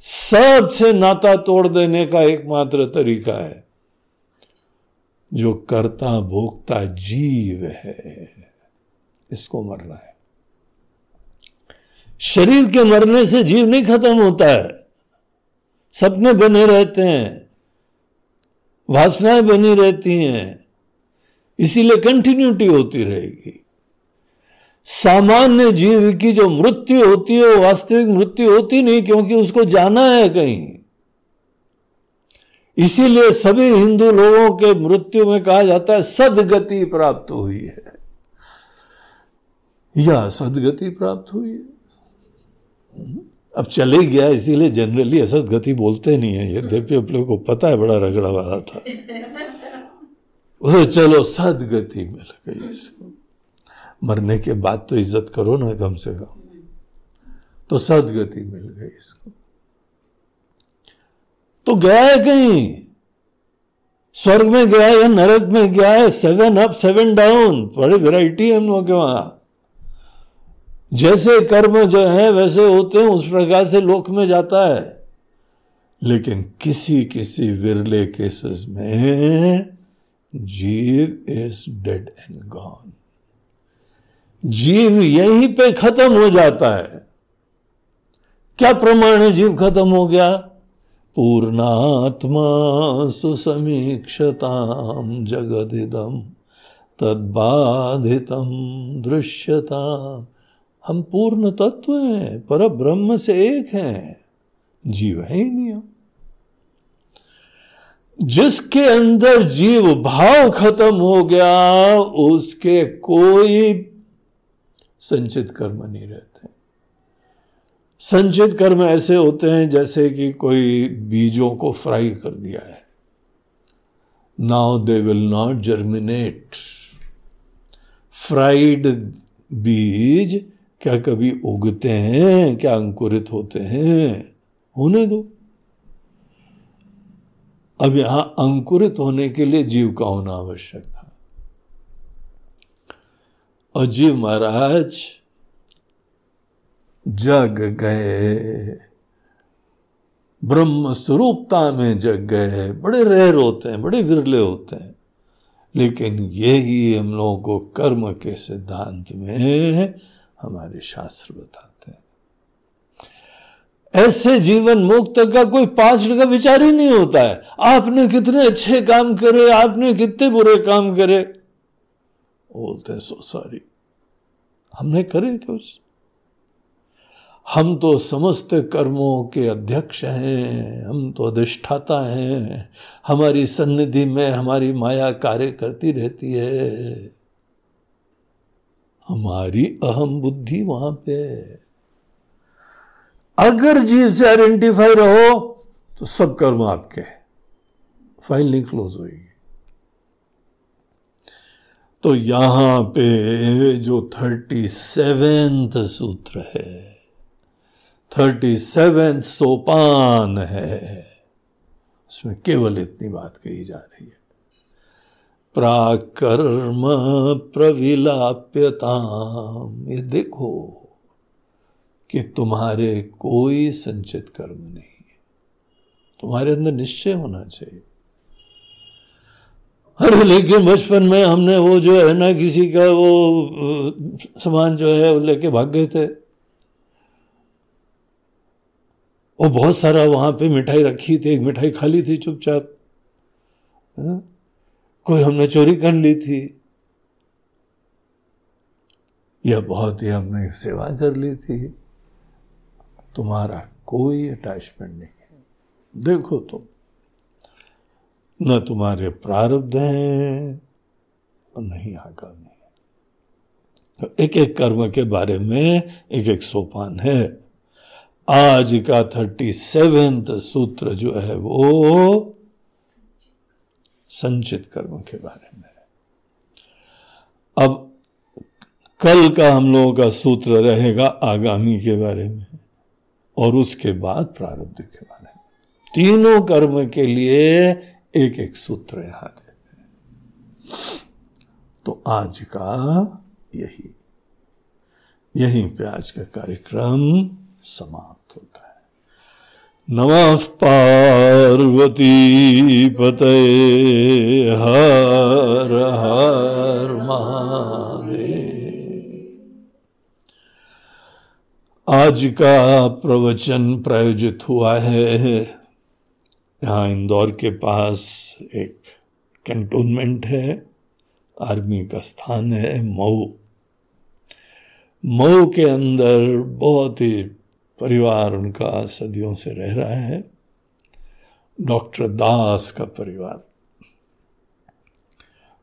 सबसे नाता तोड़ देने का एकमात्र तरीका है। जो कर्ता भोक्ता जीव है, इसको मरना है। शरीर के मरने से जीव नहीं खत्म होता है। सपने बने रहते हैं, वासनाएँ बनी रहती हैं, इसीलिए कंटिन्यूटी होती रहेगी। सामान्य जीव की जो मृत्यु होती है, वो वास्तविक मृत्यु होती नहीं, क्योंकि उसको जाना है कहीं। इसीलिए सभी हिंदू लोगों के मृत्यु में कहा जाता है, सदगति प्राप्त हुई है। या सदगति प्राप्त हुई है। अब चले गया इसीलिए जनरली असद गति बोलते नहीं है। यद्यपि आप लोगों को पता है बड़ा रगड़ा वाला था। उसे चलो सदगति मिल गई इसको। मरने के बाद तो इज़्ज़त करो ना कम से कम। तो सदगति मिल गई इसको। तो गया है कहीं? स्वर्ग में गया है या नरक में गया है? सेवन अप सेवन डाउन बड़ी वेराइटी है हम लोग के वहाँ। जैसे कर्म जो है, वैसे होते हैं, उस प्रकार से लोक में जाता है। लेकिन किसी किसी विरले केसेस में जीव इज़ डेड एंड गॉन जीव यहीं पे खत्म हो जाता है। क्या प्रमाण है जीव खत्म हो गया? पूर्णात्मा सुसमीक्षताम जगदिदम, तद्बाधितम दृश्यता हम पूर्ण तत्व हैं पर ब्रह्म से एक हैं। जीव है ही नहीं हम। जिसके अंदर जीव भाव खत्म हो गया, उसके कोई संचित कर्म नहीं रहते। संचित कर्म ऐसे होते हैं जैसे कि कोई बीजों को फ्राई कर दिया है। Now they will not germinate. Fried बीज क्या कभी उगते हैं, क्या अंकुरित होते हैं? होने दो। अब यहाँ अंकुरित होने के लिए जीव का होना आवश्यक था। और जीव महाराज जग गए। ब्रह्म स्वरूपता में जग गए। बड़े रेर होते हैं, बड़े विरले होते हैं। लेकिन यही हम लोगों को कर्म के सिद्धांत में हमारे शास्त्र बताते हैं। ऐसे जीवन मुक्त का कोई पास्ट का विचार ही नहीं होता है। आपने कितने अच्छे काम करे, आपने कितने बुरे काम करे। बोलते हैं सो सॉरी हमने करे कुछ हम तो समस्त कर्मों के अध्यक्ष हैं, हम तो अधिष्ठाता हैं। हमारी सन्निधि में हमारी माया कार्य करती रहती है। हमारी अहम बुद्धि वहाँ पे अगर जीव से आइडेंटिफाई रहो तो सब कर्म आपके हैं। फ़ाइल नहीं क्लोज होगी तो यहाँ पे जो थर्टी सेवेंथ सूत्र है थर्टी सेवेंथ सोपान है, उसमें केवल इतनी बात कही जा रही है। प्राकर्म प्रविलाप्यता ये देखो कि तुम्हारे कोई संचित कर्म नहीं है। तुम्हारे अंदर निश्चय होना चाहिए। अरे लेकिन बचपन में हमने वो जो है ना, किसी का वो सामान जो है वो लेके भाग गए थे। वो बहुत सारा वहाँ पे मिठाई रखी थी, एक मिठाई खाली थी चुपचाप। हाँ? कोई हमने चोरी कर ली थी? या बहुत ही हमने सेवा कर ली थी? तुम्हारा कोई अटैचमेंट नहीं है। देखो तुम, न तुम्हारे प्रारब्ध हैं और नहीं आगामी है। तो एक एक कर्म के बारे में एक एक सोपान है। आज का थर्टी सेवेंथ सूत्र जो है वो संचित कर्म के बारे में अब कल का हम लोगों का सूत्र रहेगा आगामी के बारे में और उसके बाद प्रारब्ध के बारे में। तीनों कर्म के लिए एक एक सूत्र यहाँ देते हैं। तो आज का यही। यहीं पे आज का कार्यक्रम समाप्त होता है। नमः पार्वती पते हर हर महादेव आज का प्रवचन प्रायोजित हुआ है। यहाँ इंदौर के पास एक कैंटोनमेंट है, आर्मी का स्थान है, मऊ। मऊ के अंदर बहुत ही परिवार उनका सदियों से रह रहा है। डॉक्टर दास का परिवार।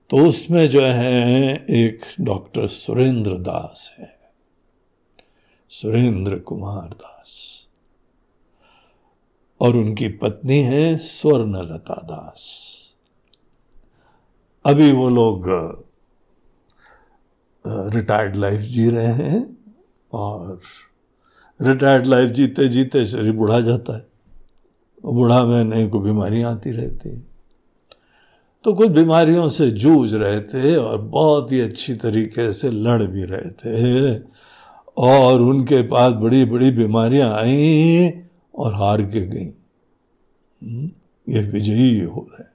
तो उसमें जो है, एक डॉक्टर सुरेंद्र दास है। सुरेंद्र कुमार दास। और उनकी पत्नी है स्वर्णलता दास। अभी वो लोग रिटायर्ड लाइफ जी रहे हैं और रिटायर्ड लाइफ जीते जीते शरीर बुढ़ा जाता है। बुढ़ा में नहीं को बीमारियाँ आती रहती तो कुछ बीमारियों से जूझ रहे थे और बहुत ही अच्छी तरीके से लड़ भी रहे थे और उनके पास बड़ी बड़ी बीमारियाँ आई और हार के गई। हम्म, ये विजयी हो रहे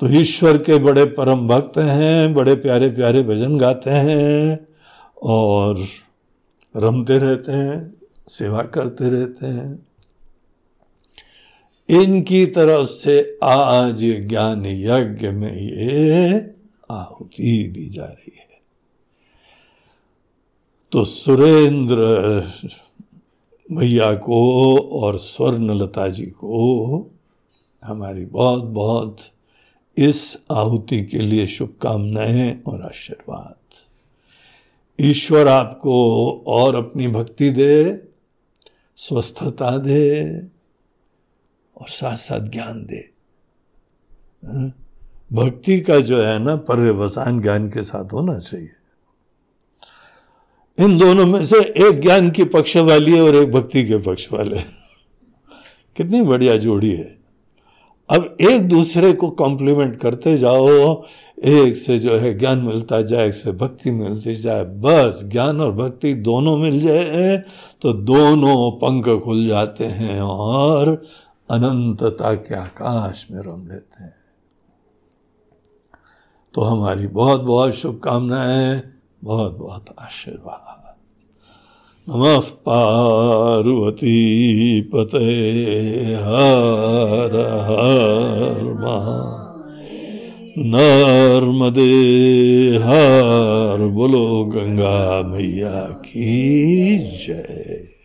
तो ईश्वर के बड़े परम भक्त हैं बड़े प्यारे प्यारे भजन गाते हैं। और रमते रहते हैं, सेवा करते रहते हैं। इनकी तरफ़ से आज ज्ञान यज्ञ में ये आहुति दी जा रही है। तो सुरेंद्र भैया को और स्वर्णलता जी को हमारी बहुत बहुत इस आहुति के लिए शुभकामनाएँ और आशीर्वाद। ईश्वर आपको और अपनी भक्ति दे, स्वस्थता दे और साथ साथ ज्ञान दे। हाँ? भक्ति का जो है ना, पर्यवसान ज्ञान के साथ होना चाहिए। इन दोनों में से एक ज्ञान की पक्ष वाली है और एक भक्ति के पक्ष वाले कितनी बढ़िया जोड़ी है। अब एक दूसरे को कॉम्प्लीमेंट करते जाओ, एक से जो है ज्ञान मिलता जाए, एक से भक्ति मिलती जाए, बस ज्ञान और भक्ति दोनों मिल जाए तो दोनों पंख खुल जाते हैं और अनंतता के आकाश में रम लेते हैं। तो हमारी बहुत बहुत शुभकामनाएँ बहुत बहुत आशीर्वाद। नमः पार्वती पते हर हर नर्मदे हर बोलो गंगा मैया की जय।